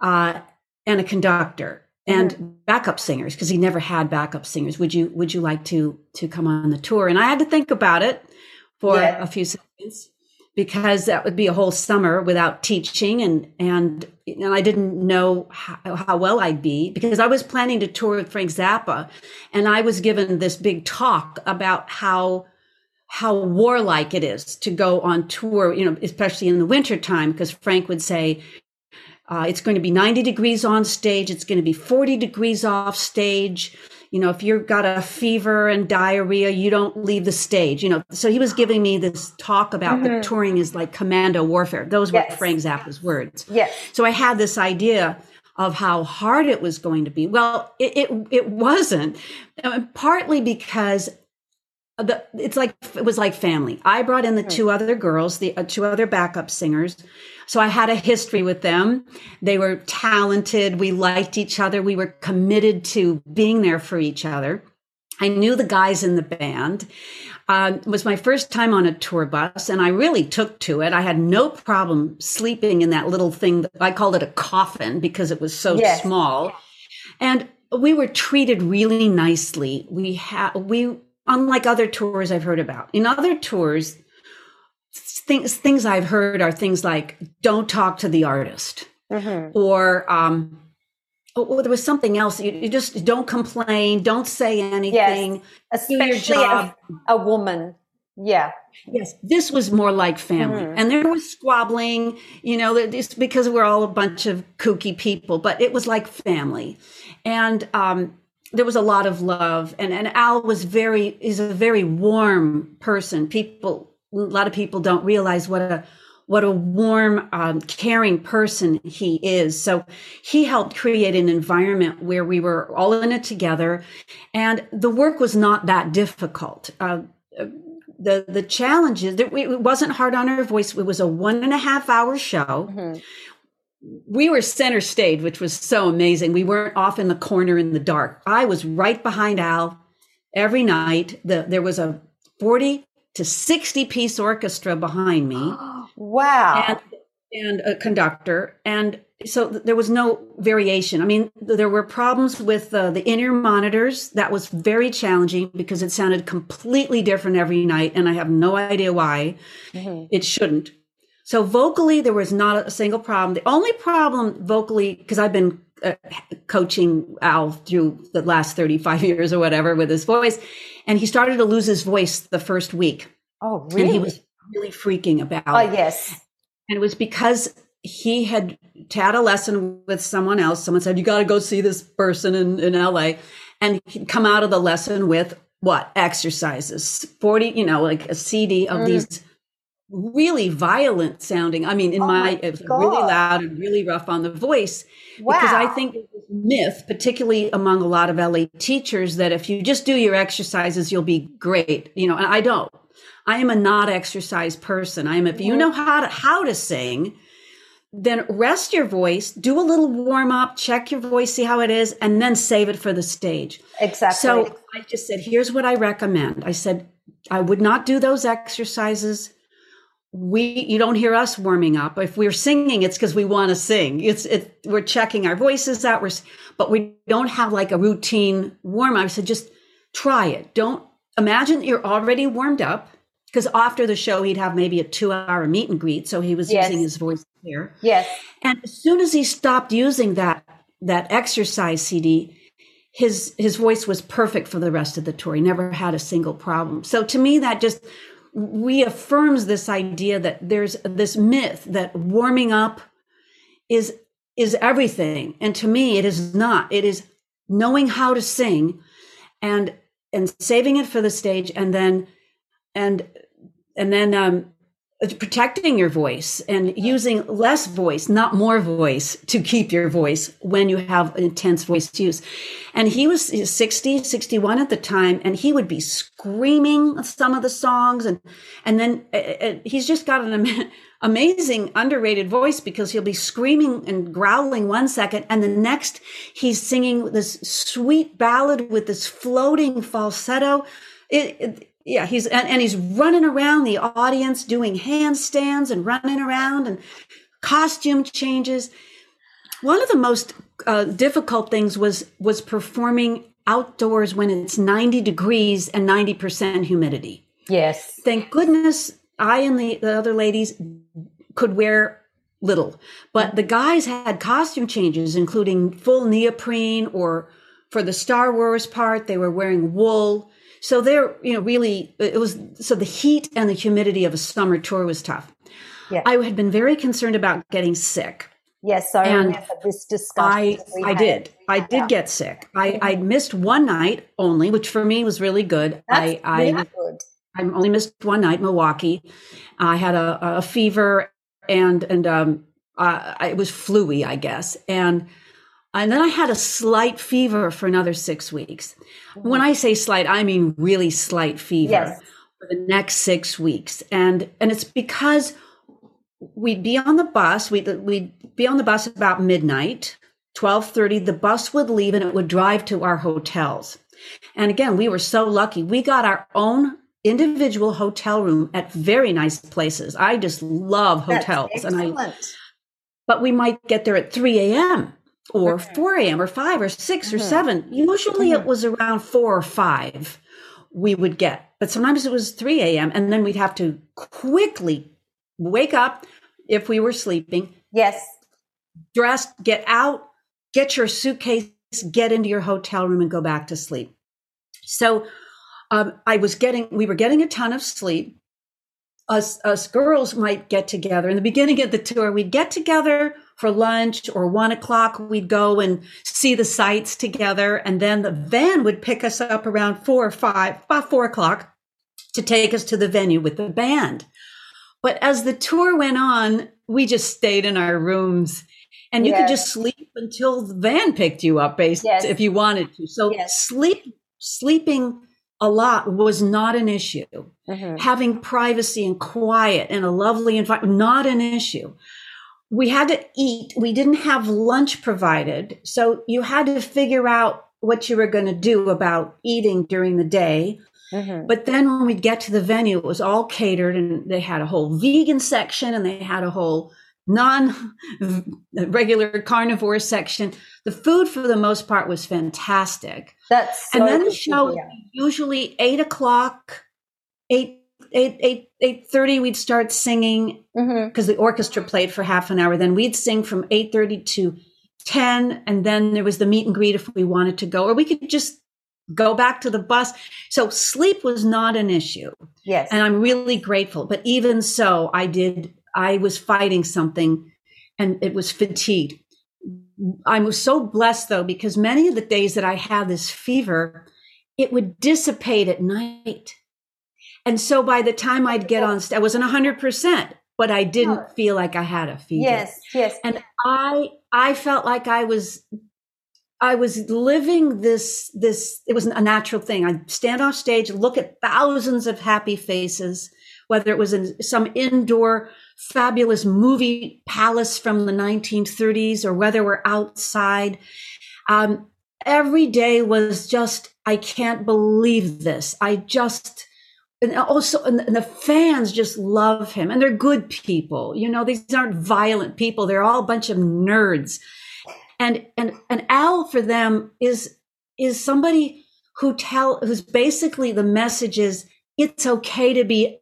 uh, and a conductor and mm-hmm. backup singers because he never had backup singers. Would you would you like to to come on the tour? And I had to think about it for yeah. a few seconds because that would be a whole summer without teaching and and and I didn't know how, how, well I'd be because I was planning to tour with Frank Zappa and I was given this big talk about how how warlike it is to go on tour, you know, especially in the winter time because Frank would say uh, it's going to be 90 degrees on stage, it's going to be 40 degrees off stage you know, if you've got a fever and diarrhea, you don't leave the stage, you know. So he was giving me this talk about mm-hmm. the touring is like commando warfare. Those yes. were Frank Zappa's words. Yes. So I had this idea of how hard it was going to be. Well, it, it, it wasn't, uh, partly because the, it's like it was like family. I brought in the hmm. two other girls, the uh, two other backup singers. So I had a history with them. They were talented. We liked each other. We were committed to being there for each other. I knew the guys in the band. Um, it was my first time on a tour bus, and I really took to it. I had no problem sleeping in that little thing. That, I called it a coffin because it was so yes. small, and we were treated really nicely. We had we unlike other tours I've heard about. In other tours, things things I've heard are things like don't talk to the artist, mm-hmm. or um, oh, there was something else. You, you, just don't complain, don't say anything. Yes, especially a, a woman. Yeah. Yes, this was more like family, mm-hmm. and there was squabbling. You know, it's because we're all a bunch of kooky people, but it was like family, and um, there was a lot of love and, and Al was very is a very warm person. People a lot of people don't realize what a what a warm, um, caring person he is. So he helped create an environment where we were all in it together, and the work was not that difficult. Uh, the the challenges it wasn't hard on her voice. It was a one and a half hour show. Mm-hmm we were center stage, which was so amazing. We weren't off in the corner in the dark. I was right behind Al every night. The, there was a 40 to 60 piece orchestra behind me. (gasps) wow. And, and a conductor. And so there was no variation. I mean, there were problems with uh, the in-ear monitors. That was very challenging because it sounded completely different every night. And I have no idea why mm-hmm. it shouldn't. So vocally, there was not a single problem. The only problem vocally, because I've been uh, coaching Al through the last 35 (laughs) years or whatever with his voice, and he started to lose his voice the first week. Oh, really? And he was really freaking about oh, yes. And it was because he had had a lesson with someone else. Someone said, You got to go see this person in, in LA. And he'd come out of the lesson with what? Exercises, 40, you know, like a CD of mm. these really violent sounding. I mean, in oh my, my really loud and really rough on the voice. Wow. Because I think myth, particularly among a lot of LA teachers, that if you just do your exercises, you'll be great. You know, and I don't. I am a not exercise person. I am if you mm-hmm. know how to how to sing, then rest your voice, do a little warm up, check your voice, see how it is, and then save it for the stage. Exactly. So I just said, here's what I recommend. I said, I would not do those exercises. We, you don't hear us warming up. If we're singing, it's because we want to sing. It's, it, we're checking our voices out. We're, but we don't have like a routine warm up. Said, just try it. Don't imagine you're already warmed up because after the show, he'd have maybe a two hour meet and greet. So he was Yes. using his voice here yes. And as soon as he stopped using that that exercise CD, his his voice was perfect for the rest of the tour. He never had a single problem. So to me, that just reaffirms this idea that there's this myth that warming up is is everything, and to me, it is not. It is knowing how to sing, and and saving it for the stage, and then and and then um, protecting your voice and using less voice, not more voice to keep your voice when you have intense voice use. And he was 60, 61 at the time, and he would be screaming some of the songs. And, and then uh, uh, he's just got an am- (laughs) amazing underrated voice because he'll be screaming and growling one second. And the next he's singing this sweet ballad with this floating falsetto. It, it, yeah, he's and, and he's running around the audience doing handstands and running around and costume changes. One of the most uh, difficult things was was performing outdoors when it's 90 degrees and 90% humidity. Yes. Thank goodness I and the, the other ladies could wear little, but the guys had costume changes, including full neoprene or for the Star Wars part, they were wearing wool. So they're, you know, really, it was, so the heat and the humidity of a summer tour was tough. Yeah. I had been very concerned about getting sick. Yes, I And this discussion. I, I did. I did Yeah. get sick. I, I missed one night only, which for me was really good. That's I, really I, good. I only missed one night, Milwaukee. I had a, a fever and and um, uh, I- it was fluey, I guess, and and then I had a slight fever for another six weeks. When I say slight, I mean really slight fever Yes. for the next six weeks, and and it's because we'd be on the bus. We'd we'd be on the bus about midnight, twelve thirty. The bus would leave and it would drive to our hotels. And again, we were so lucky. We got our own individual hotel room at very nice places. I just love hotels, and I excellent. but we might get there at 3 a.m. or Okay. 4 a.m. or 5 or 6 or Mhm. 7. Usually it Mhm. was around 4 or 5 we would get, but sometimes it was 3 a.m. and then we'd have to quickly wake up if we were sleeping, Yes. dress, get out, get your suitcase, get into your hotel room and go back to sleep. So um, I was getting, we were getting a ton of sleep. Us, us girls might get together in the beginning of the tour. We'd get together for lunch or one o'clock. We'd go and see the sights together. And then the van would pick us up around four or five, about four o'clock to take us to the venue with the band. But as the tour went on, we just stayed in our rooms and you could just sleep until the van picked you up, based Yes. if you wanted to. So Yes. sleep, sleeping a lot was not an issue. Mhm. Having privacy and quiet and a lovely environment, not an issue. We had to eat. We didn't have lunch provided. So you had to figure out what you were going to do about eating during the day. Mhm. But then when we'd get to the venue, it was all catered and they had a whole vegan section and they had a whole non (laughs) regular carnivore section. The food for the most part was fantastic. That's so and then the show hear. usually eight o'clock, eight, eight, eight, eight thirty, we'd start singing mm-hmm. because the orchestra played for half an hour. Then we'd sing from eight thirty to ten, and then there was the meet and greet if we wanted to go, or we could just go back to the bus. So sleep was not an issue, Yes. and I'm really grateful. But even so, I did. I was fighting something, and it was fatigue. I was so blessed though because many of the days that I had this fever, it would dissipate at night. And so by the time I'd get on, I wasn't 100%, but I didn't feel like I had a fever. yes. Yes. And I I felt like I was I was living this this it was a natural thing. I'd stand off stage, look at thousands of happy faces, whether it was in some indoor fabulous movie palace from the 1930s or whether we're outside. Um, every day was just, I can't believe this. I just, and also and the fans just love him and they're good people you know these aren't violent people they're all a bunch of nerds. And and and al for them is is somebody who tell who's basically the message is it's okay to be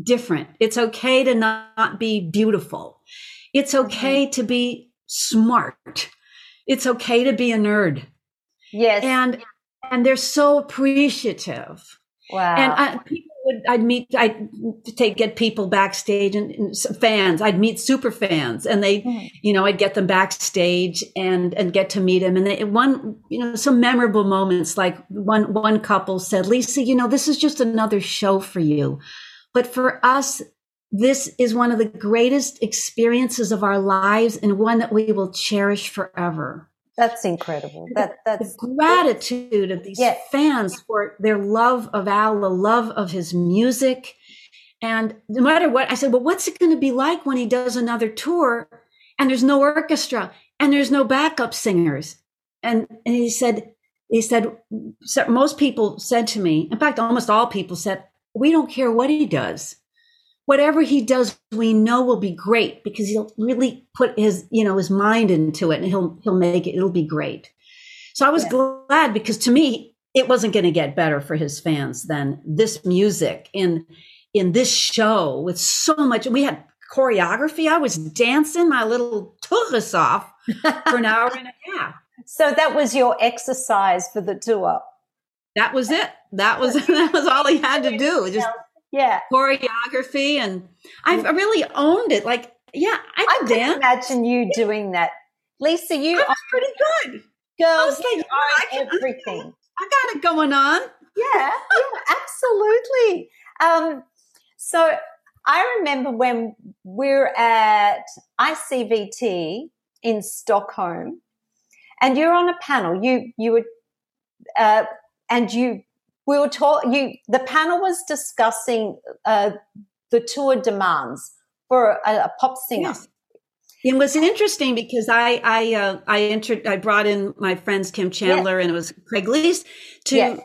different. It's okay to not be beautiful. It's mm-hmm. okay to be smart. It's okay to be a nerd. Yes. And and they're so appreciative. Wow. And I, people would I'd meet I'd take get people backstage and, and fans. I'd meet super fans and they mm. you know I'd get them backstage and and get to meet them and they one you know some memorable moments like one one couple said Lisa you know this is just another show for you. But for us this is one of the greatest experiences of our lives and one that we will cherish forever that's incredible. That that's the gratitude of these yes. fans for their love of Al, the love of his music. And no matter what, I said, well, what's it going to be like when he does another tour and there's no orchestra and there's no backup singers? And, and he said, he said, most people said to me, in fact, almost all people said, we don't care what he does whatever he does we know will be great because he'll really put his you know his mind into it and he'll he'll make it it'll be great. So i was yeah. glad because to me it wasn't going to get better for his fans than this music in in this show with so much we had choreography. I was dancing my little tuchus off for an hour and a half. (laughs) So that was your exercise for the tour? That was it. That was (laughs) that was all he had to (laughs) do just yeah. Choreography and i've really owned it like yeah i can, I can imagine you doing that. Lisa you I'm are pretty good. girls like, I can, everything. I got it going on. Yeah yeah absolutely. Um so i remember when we are at icvt in stockholm and you're on a panel. You you were uh, and you we were taught you the panel was discussing uh, the tour demands for a, a pop singer. Yes. It was interesting because I I uh, I entered I brought in my friends Kim Chandler yes. and it was Craig Lees to yes.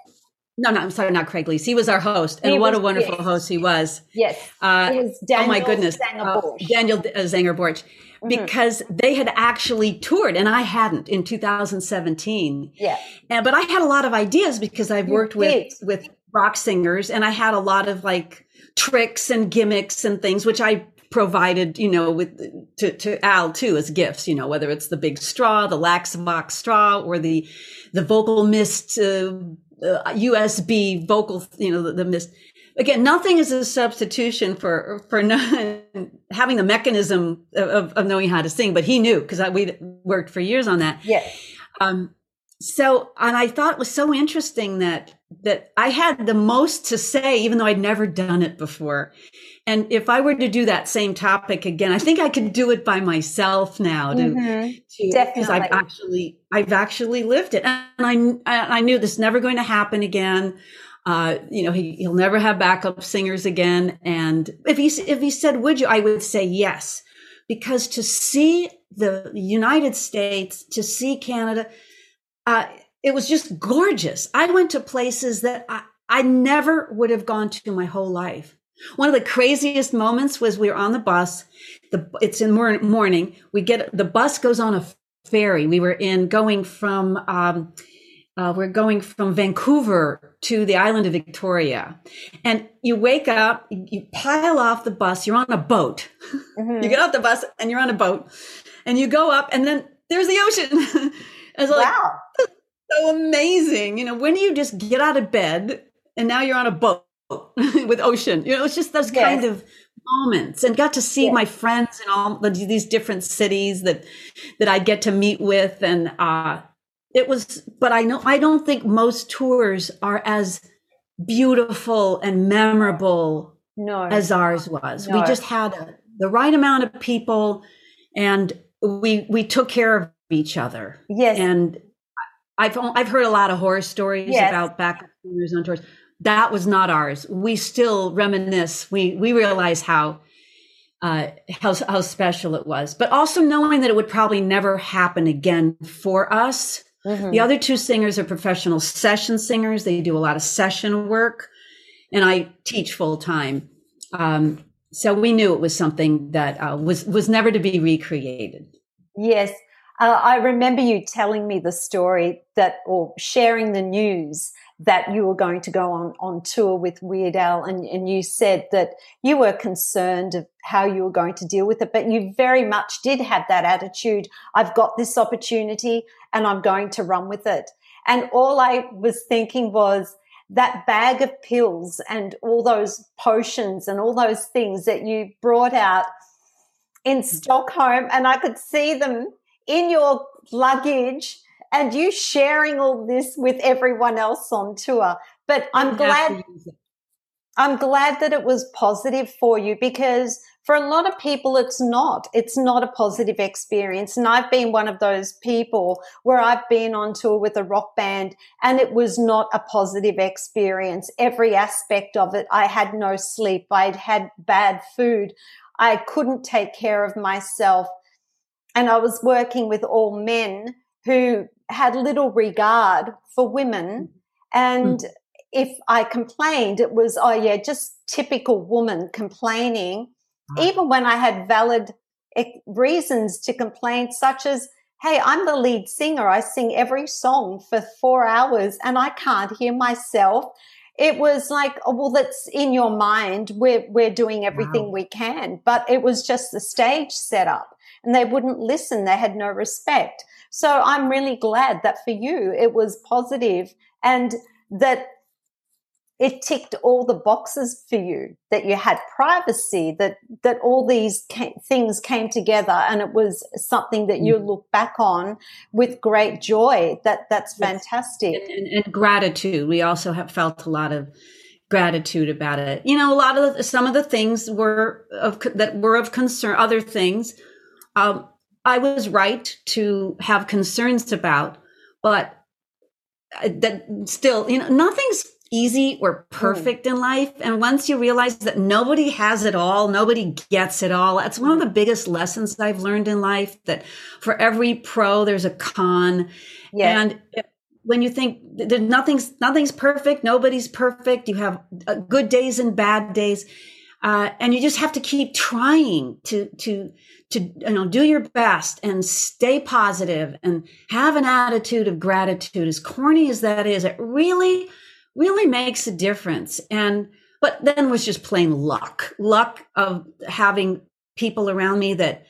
no no I'm sorry not Craig Leese he was our host and he what was, a wonderful yes. host he was yes uh, was oh my goodness uh, Daniel uh, Zangger Borch mm-hmm. because they had actually toured and I hadn't in 2017. Yeah. And, but I had a lot of ideas because I've worked with, with rock singers and I had a lot of like tricks and gimmicks and things, which I provided, you know, with to, to Al too as gifts, you know, whether it's the big straw, the Laxvox straw or the, the vocal mist, uh, uh, USB vocal, you know, the, the mist again, nothing is a substitution for for (laughs) having the mechanism of, of, knowing how to sing. But he knew because we worked for years on that. Yeah. Um, so, and I thought it was so interesting that that I had the most to say, even though I'd never done it before. And if I were to do that same topic again, I think I could do it by myself now. To, mm-hmm. to Definitely, I've actually I've actually lived it, and I I knew this never going to happen again. Uh, you know, he, he'll never have backup singers again. And if he, if he said, would you, I would say yes, because to see the United States, to see Canada, uh, it was just gorgeous. I went to places that I, I never would have gone to my whole life. One of the craziest moments was we were on the bus. The, it's in morning. We get the bus goes on a ferry. We were in going from um, uh, we're going from Vancouver to the island of Victoria. And you wake up, you pile off the bus, you're on a boat. Mm-hmm. you get off the bus and you're on a boat. And you go up, and then there's the ocean. (laughs) it's like, wow. (laughs) so amazing. You know, when you just get out of bed and now you're on a boat (laughs) with ocean, you know, it's just those yes. kind of moments and got to see my friends in all these different cities that that I get to meet with and uh it was but i know i don't think most tours are as beautiful and memorable no. as ours was. No. we just had a, the right amount of people and we we took care of each other. Yes. And i've i've heard a lot of horror stories yes. about back tours on tours. That was not ours. We still reminisce. We we realize how uh, how, how special it was, but also knowing that it would probably never happen again for us. Mm-hmm. The other two singers are professional session singers. They do a lot of session work, and I teach full time. Um, so we knew it was something that uh, was was never to be recreated. Yes, uh, I remember you telling me the story that, or sharing the news that you were going to go on, on tour with Weird Al and, and you said that you were concerned of how you were going to deal with it, but you very much did have that attitude. I've got this opportunity and I'm going to run with it. And all I was thinking was that bag of pills and all those potions and all those things that you brought out in Stockholm and I could see them in your luggage and you sharing all this with everyone else on tour. But I'm glad I'm glad that it was positive for you because for a lot of people it's not. It's not a positive experience. And I've been one of those people where I've been on tour with a rock band and it was not a positive experience. Every aspect of it, I had no sleep. I'd had bad food. I couldn't take care of myself. And I was working with all men who had little regard for women. And mm. if I complained, it was, oh, yeah, just typical woman complaining. Mm. Even when I had valid reasons to complain, such as, hey, I'm the lead singer. I sing every song for four hours and I can't hear myself. It was like, oh, well, that's in your mind. We're, we're doing everything wow. we can. But it was just the stage setup and they wouldn't listen. They had no respect. So I'm really glad that for you it was positive and that it ticked all the boxes for you that you had privacy that that all these things came together and it was something that you mm. look back on with great joy. That that's fantastic. And, and, and gratitude. We also have felt a lot of gratitude about it. You know a lot of the, some of the things were of that were of concern other things um, I was right to have concerns about, but uh, that still, you know, nothing's easy or mm. perfect mm. in life. And once you realize that nobody has it all, nobody gets it all, that's one of the biggest lessons I've learned in life that for every pro, there's a con. Yeah. And when you think that nothing's, nothing's perfect, nobody's perfect, you have uh, good days and bad days. Uh, and you just have to keep trying to, to, to you know do your best and stay positive and have an attitude of gratitude as corny as that is it really really makes a difference and but then was just plain luck luck of having people around me that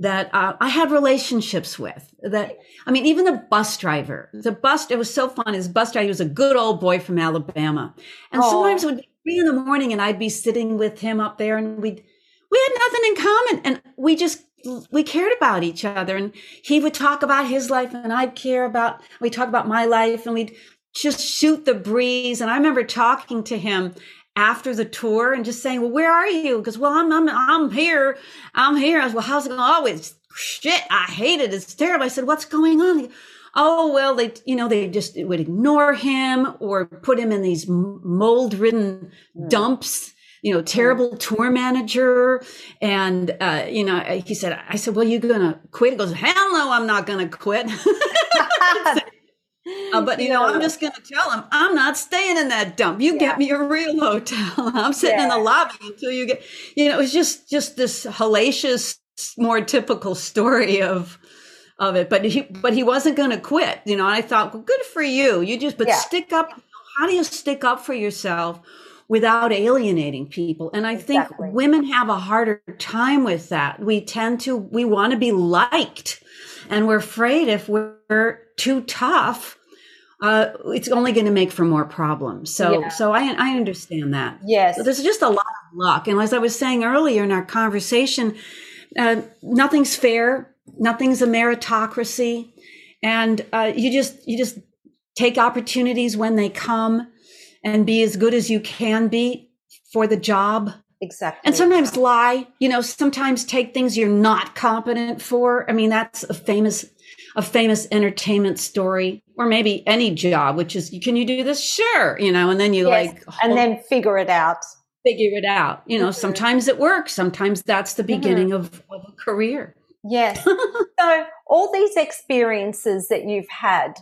that uh, I had relationships with that. I mean, even the bus driver, the bus, it was so fun. His bus driver he was a good old boy from Alabama. And Aww. sometimes it would be three in the morning and I'd be sitting with him up there and we'd, we had nothing in common and we just we cared about each other and he would talk about his life and I'd care about we talk about my life and we'd just shoot the breeze and I remember talking to him after the tour and just saying, "Well, where are you?" Because, "Well, I'm I'm I'm here. I'm here." I was, "Well, how's it going?" Oh, it's shit. I hate it. It's terrible. I said, "What's going on?" oh well they you know they just would ignore him or put him in these mold ridden mm. dumps you know, terrible tour manager. And, uh, you know, he said, I said, well, you're to quit? He goes, hell no, I'm not to quit. (laughs) uh, but, you know, I'm just going to tell him, I'm not staying in that dump. You yeah. get me a real hotel. (laughs) I'm sitting yeah. in the lobby until you get, you know, it was just, just this hellacious, more typical (laughs) story of, of it. But he, but he wasn't going to quit, you know, I thought, well, good for you. You just, but yeah. stick up. How do you stick up for yourself? without alienating people. And I think women have a harder time with that. We tend to, we want to be liked and we're afraid if we're too tough, uh, it's only going to make for more problems. So, yeah. so I, I understand that. Yes. So there's just a lot of luck. And as I was saying earlier in our conversation, uh, nothing's fair. Nothing's a meritocracy. And, uh, you just, you just take opportunities when they come and be as good as you can be for the job. Exactly. And sometimes lie, you know, sometimes take things you're not competent for. I mean, that's a famous a famous entertainment story or maybe any job which is can you do this sure you know and then you yes. like and then figure it out figure it out. You know, mm-hmm. sometimes it works, sometimes that's the mm-hmm. beginning mm-hmm. of, of a career. Yes. (laughs) so, all these experiences that you've had,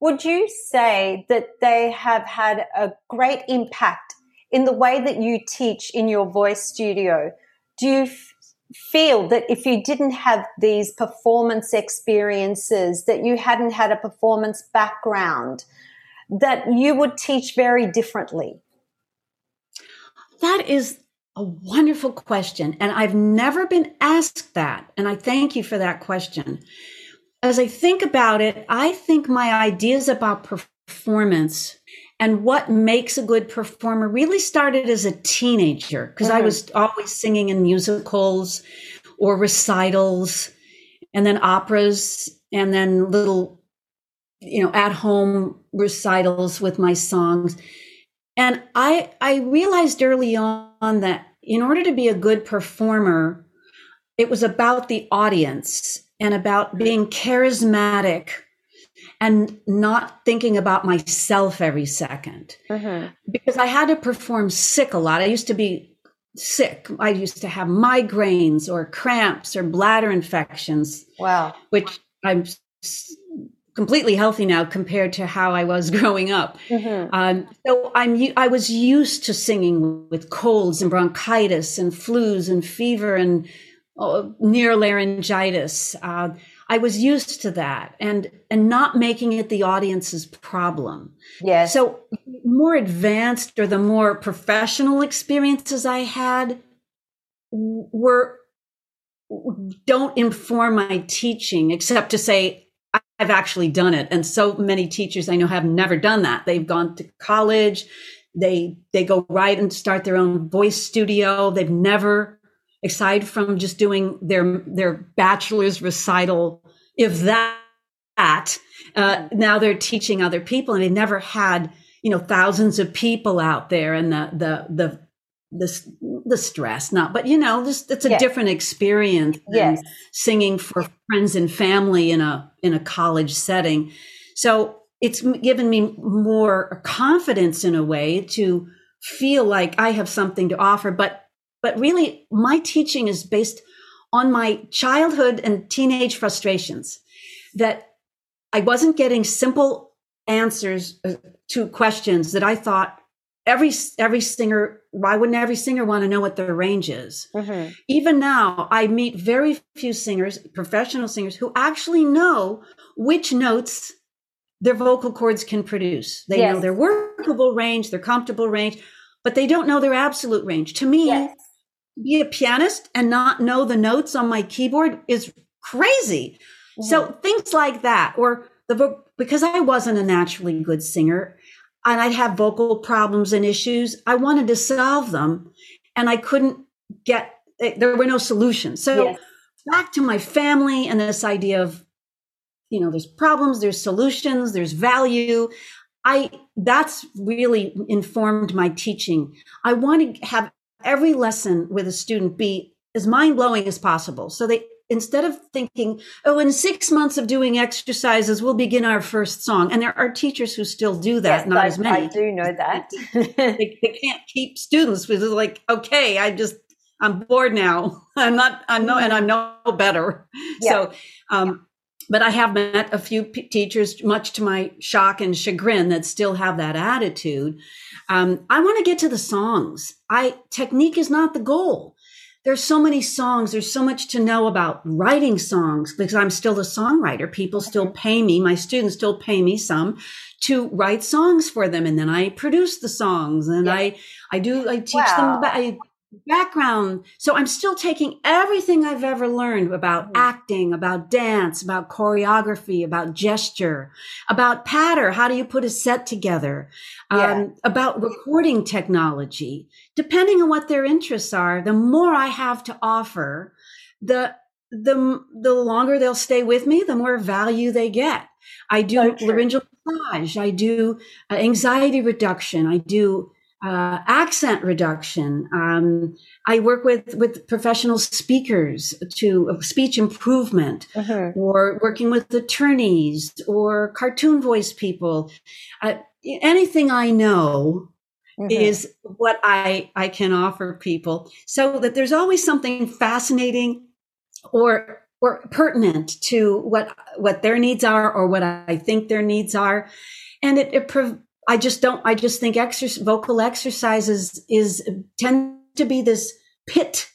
would you say that they have had a great impact in the way that you teach in your voice studio? Do you feel that if you didn't have these performance experiences, that you hadn't had a performance background, that you would teach very differently? That is a wonderful question. And I've never been asked that. And I thank you for that question. As I think about it, I think my ideas about performance and what makes a good performer really started as a teenager because mm-hmm. I was always singing in musicals or recitals and then operas and then little you know at home recitals with my songs and I I realized early on that in order to be a good performer, it was about the audience and about being charismatic and not thinking about myself every 2nd mm-hmm. because I had to perform sick a lot. I used to be sick. I used to have migraines or cramps or bladder infections. Wow. Which I'm completely healthy now compared to how I was (laughs) growing up. Mm-hmm. Um, so I'm I was used to singing with colds and bronchitis and flus and fever and oh, near laryngitis. Uh, I was used to that and and not making it the audience's problem. Yes. So more advanced or the more professional experiences I had were don't inform my teaching except to say I've actually done it. And so many teachers I know have never done that. They've gone to college, they they go right and start their own voice studio. They've never, aside from just doing their their bachelor's recital, if that, that uh, now they're teaching other people, and they never had you know thousands of people out there and the the the the, the stress not but you know this it's a yes. different experience yes. singing for friends and family in a in a college setting so it's given me more confidence in a way to feel like i have something to offer but but really my teaching is based on my childhood and teenage frustrations that i wasn't getting simple answers uh, to questions that i thought every every singer why wouldn't every singer want to know what their range is mm-hmm. even now i meet very few singers professional singers who actually know which notes their vocal cords can produce they yes. know their workable range their comfortable range but they don't know their absolute range to me yes. Be a pianist and not know the notes on my keyboard is crazy mm-hmm. so things like that or the because i wasn't a naturally good singer and I'd have vocal problems and issues. I wanted to solve them and I couldn't get, eh, there were no solutions. So yes. back to my family and this idea of, you know, there's problems, there's solutions, there's value. I, that's really informed my teaching. I want to have every lesson with a student be as mind blowing as possible. So they instead of thinking, oh, in six months of doing exercises, we'll begin our first song. And there are teachers who still do that, yes, not I, as many. I do know that. (laughs) they, they, can't keep students with like, okay, I just, I'm bored now. (laughs) I'm not, I'm no, and I'm no better. Yeah. So, um, but I have met a few p- teachers, much to my shock and chagrin, that still have that attitude. Um, I want to get to the songs. I technique is not the goal there's so many songs. There's so much to know about writing songs because I'm still a songwriter. People still pay me. My students still pay me some to write songs for them. And then I produce the songs and yeah. I, I do, I teach wow. them, I background. So I'm still taking everything I've ever learned about mm-hmm. acting, about dance, about choreography, about gesture, about patter. How do you put a set together? Yeah. Um, about recording technology. Depending on what their interests are, the more I have to offer, the the the longer they'll stay with me, the more value they get. I do so laryngeal massage. I do uh, anxiety reduction. I do uh, accent reduction. Um, I work with with professional speakers to uh, speech improvement, uh-huh. or working with attorneys or cartoon voice people. Uh, anything I know mm-hmm. is what I, I can offer people so that there's always something fascinating or or pertinent to what what their needs are or what I think their needs are. And it, it I just don't, I just think exercise, vocal exercises is tend to be this pit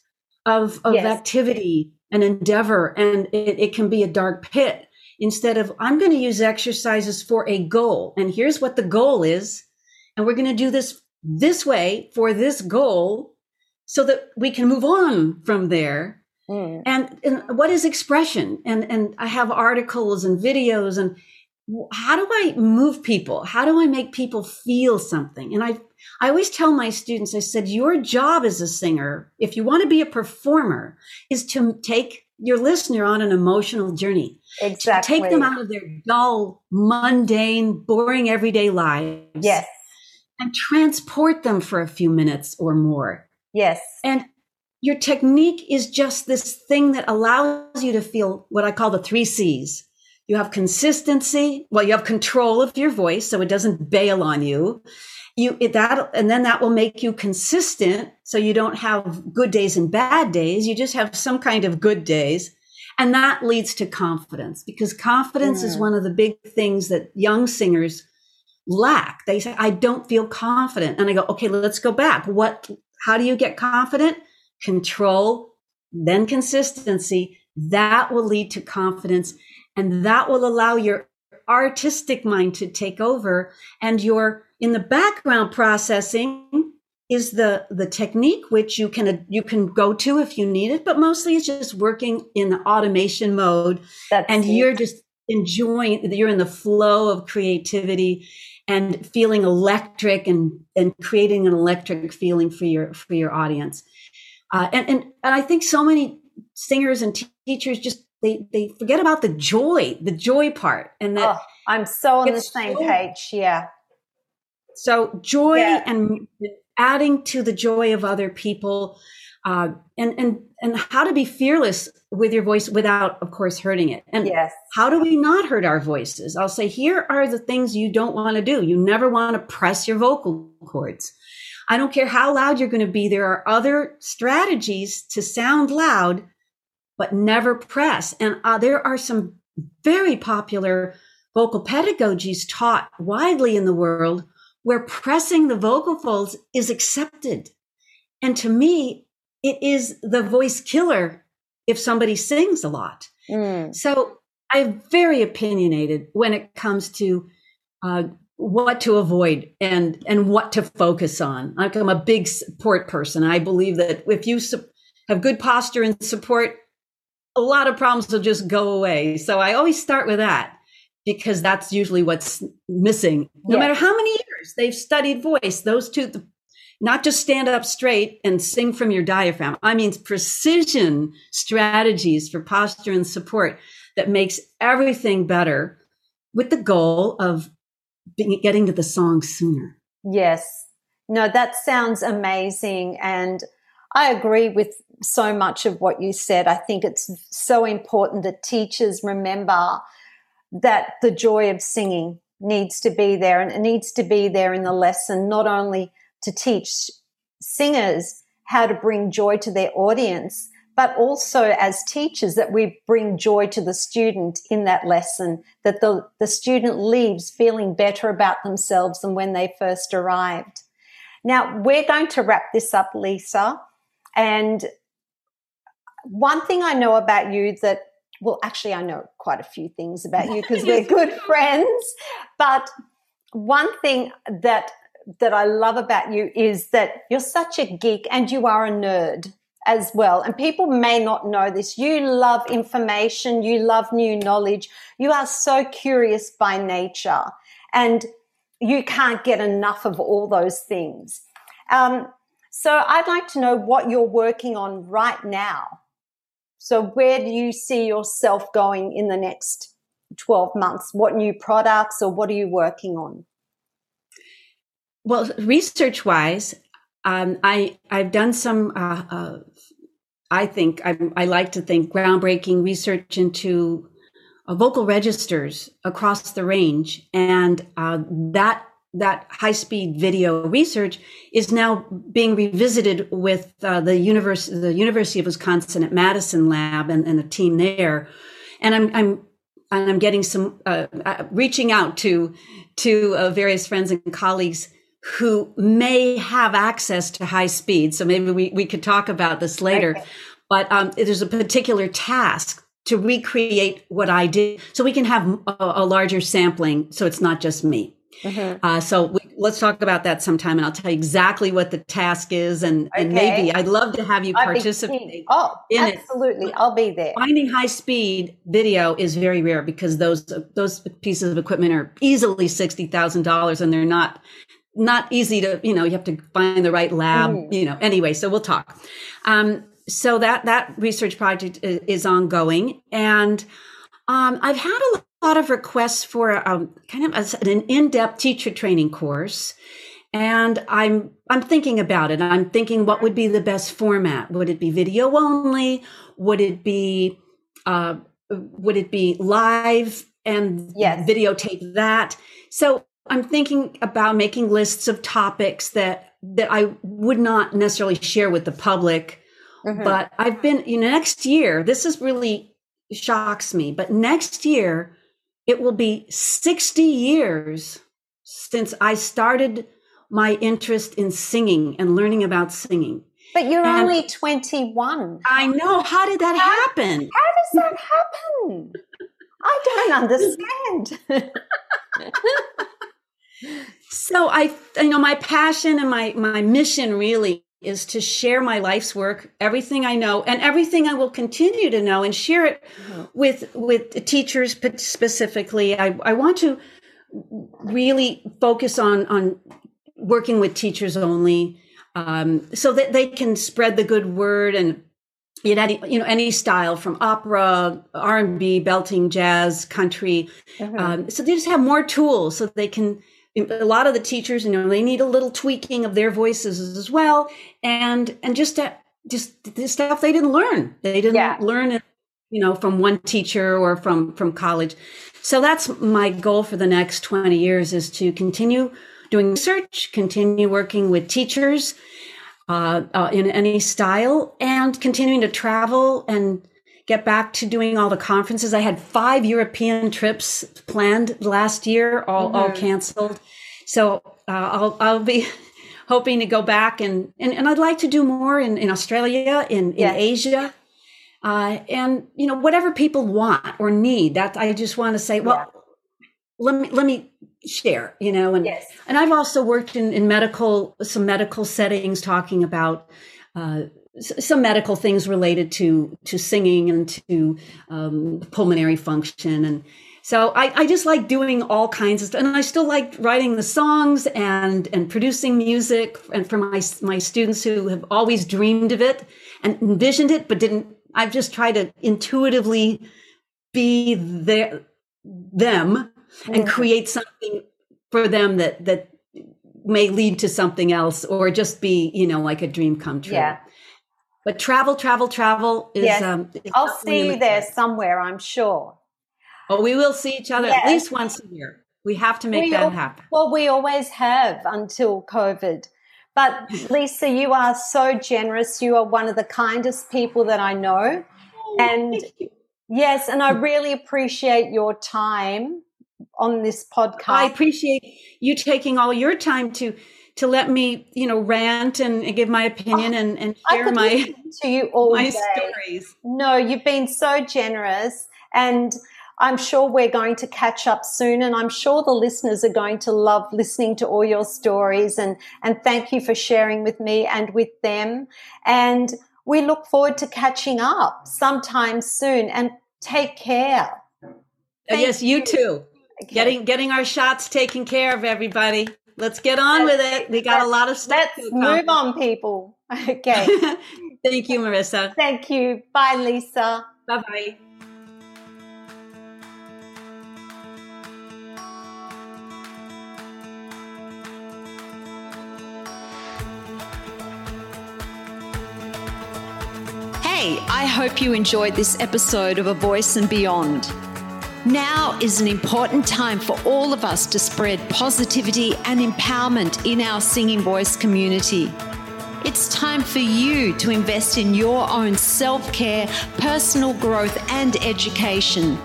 of, of yes. activity and endeavor. And it, it can be a dark pit instead of, I'm going to use exercises for a goal. And here's what the goal is. And we're going to do this this way for this goal so that we can move on from there. Mm. And, and what is expression? And, and I have articles and videos and how do I move people? How do I make people feel something? And I, I always tell my students, I said, your job as a singer, if you want to be a performer, is to take your listener on an emotional journey. Exactly. take them out of their dull, mundane, boring everyday lives. Yes. And transport them for a few minutes or more. Yes. And your technique is just this thing that allows you to feel what I call the three C's you have consistency. Well, you have control of your voice, so it doesn't bail on you. You it, that, and then that will make you consistent, so you don't have good days and bad days. You just have some kind of good days, and that leads to confidence because confidence is one of the big things that young singers lack. They say, "I don't feel confident," and I go, "Okay, let's go back. What? How do you get confident? Control, then consistency. That will lead to confidence." And that will allow your artistic mind to take over and your in the background processing is the the technique which you can you can go to if you need it but mostly it's just working in the automation mode That's and it. you're just enjoying you're in the flow of creativity and feeling electric and and creating an electric feeling for your for your audience uh, and and and I think so many singers and teachers just they they forget about the joy, the joy part, and that. Oh, I'm so on the same so, page. Yeah. So joy yeah. and adding to the joy of other people, uh, and and and how to be fearless with your voice without, of course, hurting it. And yes. how do we not hurt our voices? I'll say here are the things you don't want to do. You never want to press your vocal cords. I don't care how loud you're going to be. There are other strategies to sound loud but never press. And uh, there are some very popular vocal pedagogies taught widely in the world where pressing the vocal folds is accepted. And to me, it is the voice killer if somebody sings a lot. Mm. So I'm very opinionated when it comes to uh, what to avoid and and what to focus on. I'm a big support person. I believe that if you su- have good posture and support, a lot of problems will just go away. So I always start with that because that's usually what's missing. No matter how many years they've studied voice, those two, not just stand up straight and sing from your diaphragm. I mean, precision strategies for posture and support that makes everything better with the goal of being, getting to the song sooner. Yes. No, that sounds amazing. And I agree with so much of what you said. I think it's so important that teachers remember that the joy of singing needs to be there and it needs to be there in the lesson, not only to teach singers how to bring joy to their audience, but also as teachers that we bring joy to the student in that lesson, that the, the student leaves feeling better about themselves than when they first arrived. Now, we're going to wrap this up, Lisa. And one thing I know about you that, well, actually, I know quite a few things about you because we're (laughs) good friends. But one thing that that I love about you is that you're such a geek and you are a nerd as well. And people may not know this. You love information, you love new knowledge, you are so curious by nature, and you can't get enough of all those things. Um, so I'd like to know what you're working on right now. So where do you see yourself going in the next 12 months? What new products or what are you working on? Well, research wise, um, I, I've done some, uh, uh, I think, I, I, like to think, groundbreaking research into uh, vocal registers across the range. And uh, that that high speed video research is now being revisited with uh, the university, the University of Wisconsin at Madison Lab and, and the team there. And I'm, I'm, and I'm getting some, uh, uh reaching out to, to uh, various friends and colleagues who may have access to high speed. So maybe we, we could talk about this later. Okay. But um, there's a particular task to recreate what I did so we can have a, a larger sampling. So it's not just me. Mm-hmm. Uh, so we, let's talk about that sometime, and I'll tell you exactly what the task is, and, okay. and maybe I'd love to have you participate. Oh, absolutely, it. I'll be there. Finding high speed video is very rare because those those pieces of equipment are easily sixty thousand dollars, and they're not not easy to you know you have to find the right lab mm. you know anyway so we'll talk um, so that that research project is, is ongoing and um, i've had a lot of requests for um, kind of a, an in-depth teacher training course and i'm i'm thinking about it i'm thinking what would be the best format would it be video only would it be uh, would it be live and yes. videotape that so I'm thinking about making lists of topics that that I would not necessarily share with the public. Mm-hmm. But I've been, you know, next year, this is really shocks me, but next year it will be 60 years since I started my interest in singing and learning about singing. But you're and only 21. I know. How did that how, happen? How does that happen? I don't understand. (laughs) so I, you know, my passion and my my mission really is to share my life's work, everything I know, and everything I will continue to know, and share it mm-hmm. with with teachers specifically. I I want to really focus on on working with teachers only, um, so that they can spread the good word and in any you know any style from opera r&b belting jazz country mm-hmm. um, so they just have more tools so they can a lot of the teachers, you know, they need a little tweaking of their voices as well, and and just just the stuff they didn't learn. They didn't yeah. learn it, you know, from one teacher or from from college. So that's my goal for the next twenty years is to continue doing research, continue working with teachers uh, uh, in any style, and continuing to travel and get back to doing all the conferences. I had five European trips planned last year, all, mm-hmm. all canceled. So uh, I'll, I'll be (laughs) hoping to go back and, and, and I'd like to do more in, in Australia, in, in Asia. Uh, and you know whatever people want or need that i just want to say well yeah. let me let me share you know and yes. and i've also worked in, in medical some medical settings talking about uh, some medical things related to to singing and to um, pulmonary function. And so I, I just like doing all kinds of stuff and i still like writing the songs and and producing music and for my my students who have always dreamed of it and envisioned it but didn't i've just tried to intuitively be there them and create something for them that that may lead to something else or just be you know like a dream come true. Yeah but travel, travel, travel is. Yes. Um, I'll see you there somewhere, I'm sure. Oh, we will see each other yes. at least once a year. We have to make we that happen. Well, we always have until COVID. But (laughs) Lisa, you are so generous. You are one of the kindest people that I know. Oh, and yes, and I really appreciate your time on this podcast. I appreciate you taking all your time to to let me, you know, rant and, and give my opinion oh, and, and share my to you all my day. stories. No, you've been so generous and I'm sure we're going to catch up soon and I'm sure the listeners are going to love listening to all your stories and and thank you for sharing with me and with them and we look forward to catching up sometime soon and take care. Uh, yes, you, you too. Okay. Getting getting our shots taken care of everybody. Let's get on with it. We got a lot of stuff. Let's move on, people. (laughs) Okay. (laughs) Thank you, Marisa. Thank you. Bye, Lisa. Bye bye. Hey, I hope you enjoyed this episode of A Voice and Beyond. Now is an important time for all of us to spread positivity and empowerment in our singing voice community. It's time for you to invest in your own self care, personal growth, and education.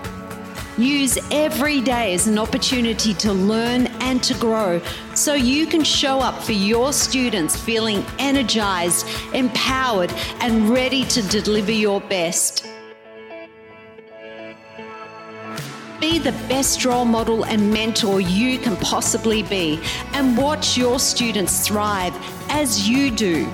Use every day as an opportunity to learn and to grow so you can show up for your students feeling energized, empowered, and ready to deliver your best. Be the best role model and mentor you can possibly be and watch your students thrive as you do.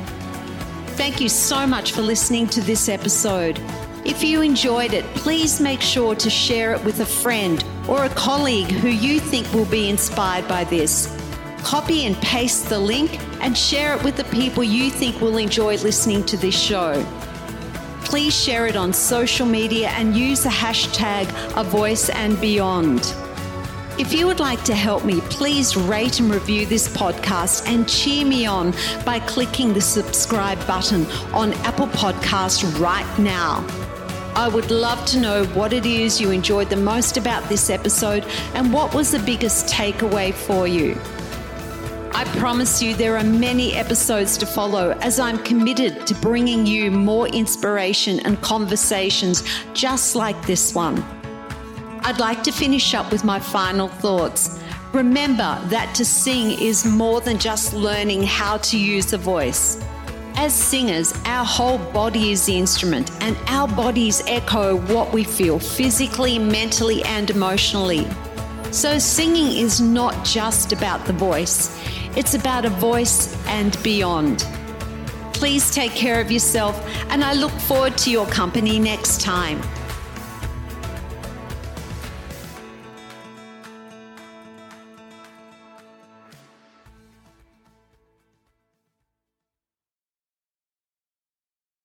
Thank you so much for listening to this episode. If you enjoyed it, please make sure to share it with a friend or a colleague who you think will be inspired by this. Copy and paste the link and share it with the people you think will enjoy listening to this show please share it on social media and use the hashtag A Voice and Beyond. If you would like to help me, please rate and review this podcast and cheer me on by clicking the subscribe button on Apple Podcasts right now. I would love to know what it is you enjoyed the most about this episode and what was the biggest takeaway for you. I promise you there are many episodes to follow as I'm committed to bringing you more inspiration and conversations just like this one. I'd like to finish up with my final thoughts. Remember that to sing is more than just learning how to use the voice. As singers, our whole body is the instrument, and our bodies echo what we feel physically, mentally, and emotionally. So, singing is not just about the voice, it's about a voice and beyond. Please take care of yourself, and I look forward to your company next time.